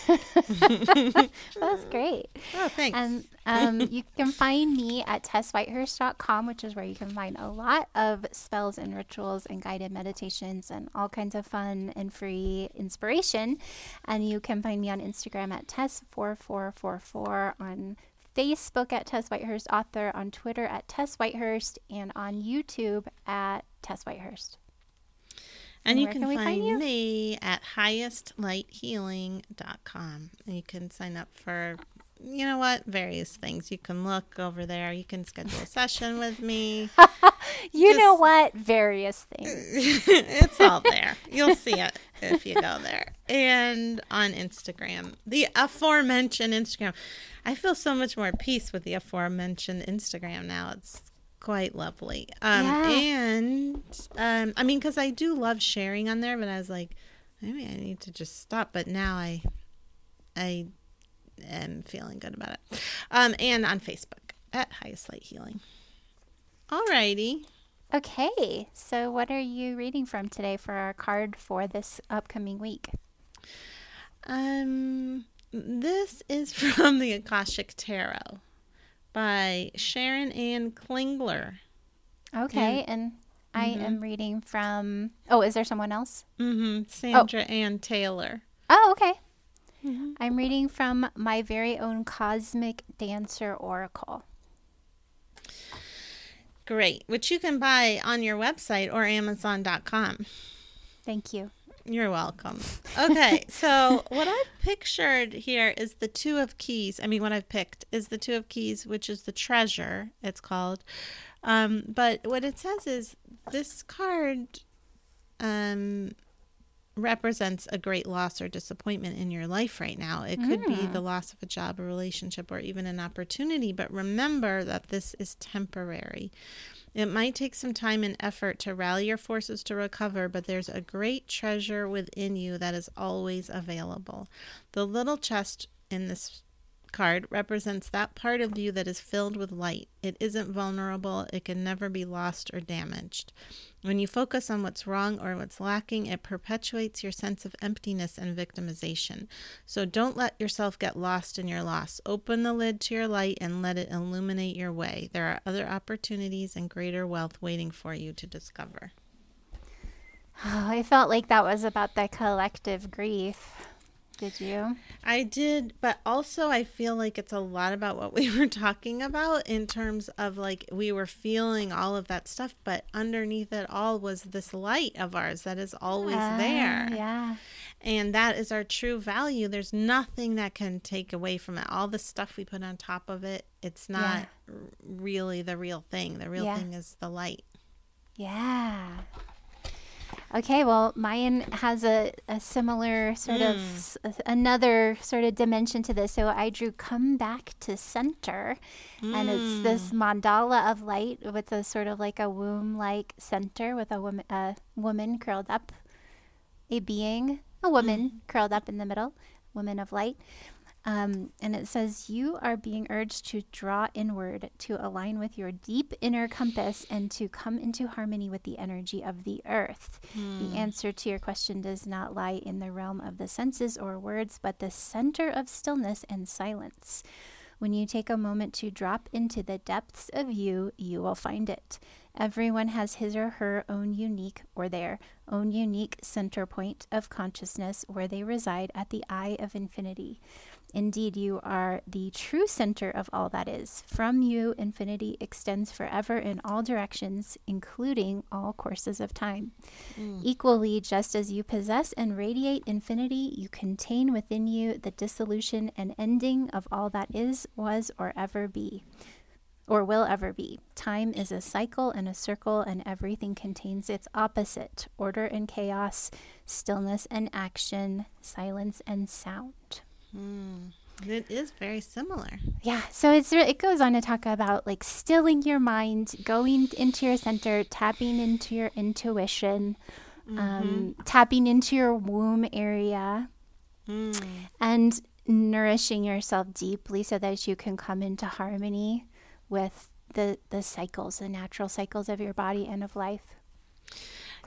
*laughs* *laughs* that's great. Oh, thanks. And um, you can find me at tesswhitehurst.com, which is where you can find a lot of spells and rituals and guided meditations and all kinds of fun and free inspiration. And you can find me on Instagram at Tess4444, on Facebook at Tess Whitehurst Author, on Twitter at Tess Whitehurst, and on YouTube at Tess Whitehurst. And you can, can find, find you? me at highestlighthealing.com. And you can sign up for you know what? Various things. You can look over there. You can schedule a session with me. *laughs* you Just- know what? Various things. *laughs* it's all there. You'll see it if you go there. And on Instagram, the aforementioned Instagram. I feel so much more peace with the aforementioned Instagram now. It's quite lovely. Um, Yeah. And um, I mean, because I do love sharing on there, but I was like, maybe I need to just stop. But now I, I am feeling good about it. Um, and on Facebook at Highest Light Healing. Alrighty. Okay, so what are you reading from today for our card for this upcoming week? Um, this is *laughs* from the Akashic Tarot by Sharon Anne Klingler. Okay, and I am reading from. Oh, is there someone else? Mm-hmm. Sandra Anne Taylor. Oh, okay. I'm reading from my very own Cosmic Dancer Oracle. Great, which you can buy on your website or Amazon.com. Thank you. You're welcome. Okay, *laughs* so what I've pictured here is the Two of Keys. I mean, what I've picked is the Two of Keys, which is the treasure, it's called. Um, but what it says is this card um, represents a great loss or disappointment in your life right now. It could be the loss of a job, a relationship, or even an opportunity. But remember that this is temporary. It might take some time and effort to rally your forces to recover, but there's a great treasure within you that is always available. The little chest in this card represents that part of you that is filled with light. It isn't vulnerable, it can never be lost or damaged. When you focus on what's wrong or what's lacking, it perpetuates your sense of emptiness and victimization. So don't let yourself get lost in your loss. Open the lid to your light and let it illuminate your way. There are other opportunities and greater wealth waiting for you to discover. Oh, *sighs* I felt like that was about the collective grief. Did you? I did, but also I feel like it's a lot about what we *laughs* were talking about in terms of like we were feeling all of that stuff, but underneath it all was this light of ours that is always Ah, there. Yeah. And that is our true value. There's nothing that can take away from it. All the stuff we put on top of it, it's not r- really the real thing. The real Yeah. thing is the light. Yeah. Okay, well, mine has a, a similar sort of hmm. s- another sort of dimension to this. So I drew come back to center, and it's hmm. this mandala of light with a sort of like a womb like center with a woman, a woman curled up, a being, a woman hmm. curled up in the middle, woman of light. Um, and it says, You are being urged to draw inward, to align with your deep inner compass, and to come into harmony with the energy of the earth. The answer to your question does not lie in the realm of the senses or words, but the center of stillness and silence. When you take a moment to drop into the depths of you, you will find it. Everyone has his or her own unique or their own unique center point of consciousness where they reside at the eye of infinity. Indeed, you are the true center of all that is. From you, infinity extends forever in all directions, including all courses of time. Mm. Equally, just as you possess and radiate infinity, you contain within you the dissolution and ending of all that is, was, or ever be or will ever be. Time is a cycle and a circle, and everything contains its opposite order and chaos, stillness and action, silence and sound. Mm. It is very similar. Yeah, so it's re- it goes on to talk about like stilling your mind, going into your center, tapping into your intuition, um, mm-hmm. tapping into your womb area, mm. and nourishing yourself deeply so that you can come into harmony with the the cycles, the natural cycles of your body and of life.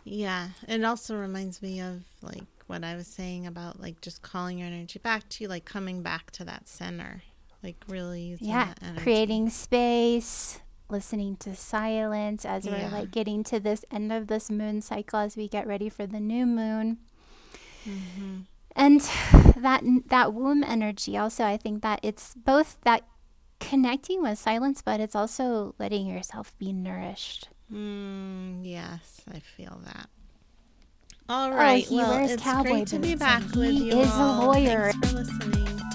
Yeah, it also reminds me of like what I was saying about like just calling your energy back to you, like coming back to that center, like really using Yeah, creating space, listening to silence as Yeah. we're like getting to this end of this moon cycle as we get ready for the new moon. Mm-hmm. And *sighs* that that womb energy also I think that it's both that connecting with silence but it's also letting yourself be nourished. Mm, yes, I feel that. All oh, right. he well, wears it's cowboy great to be back with he you is a lawyer. Thanks for listening.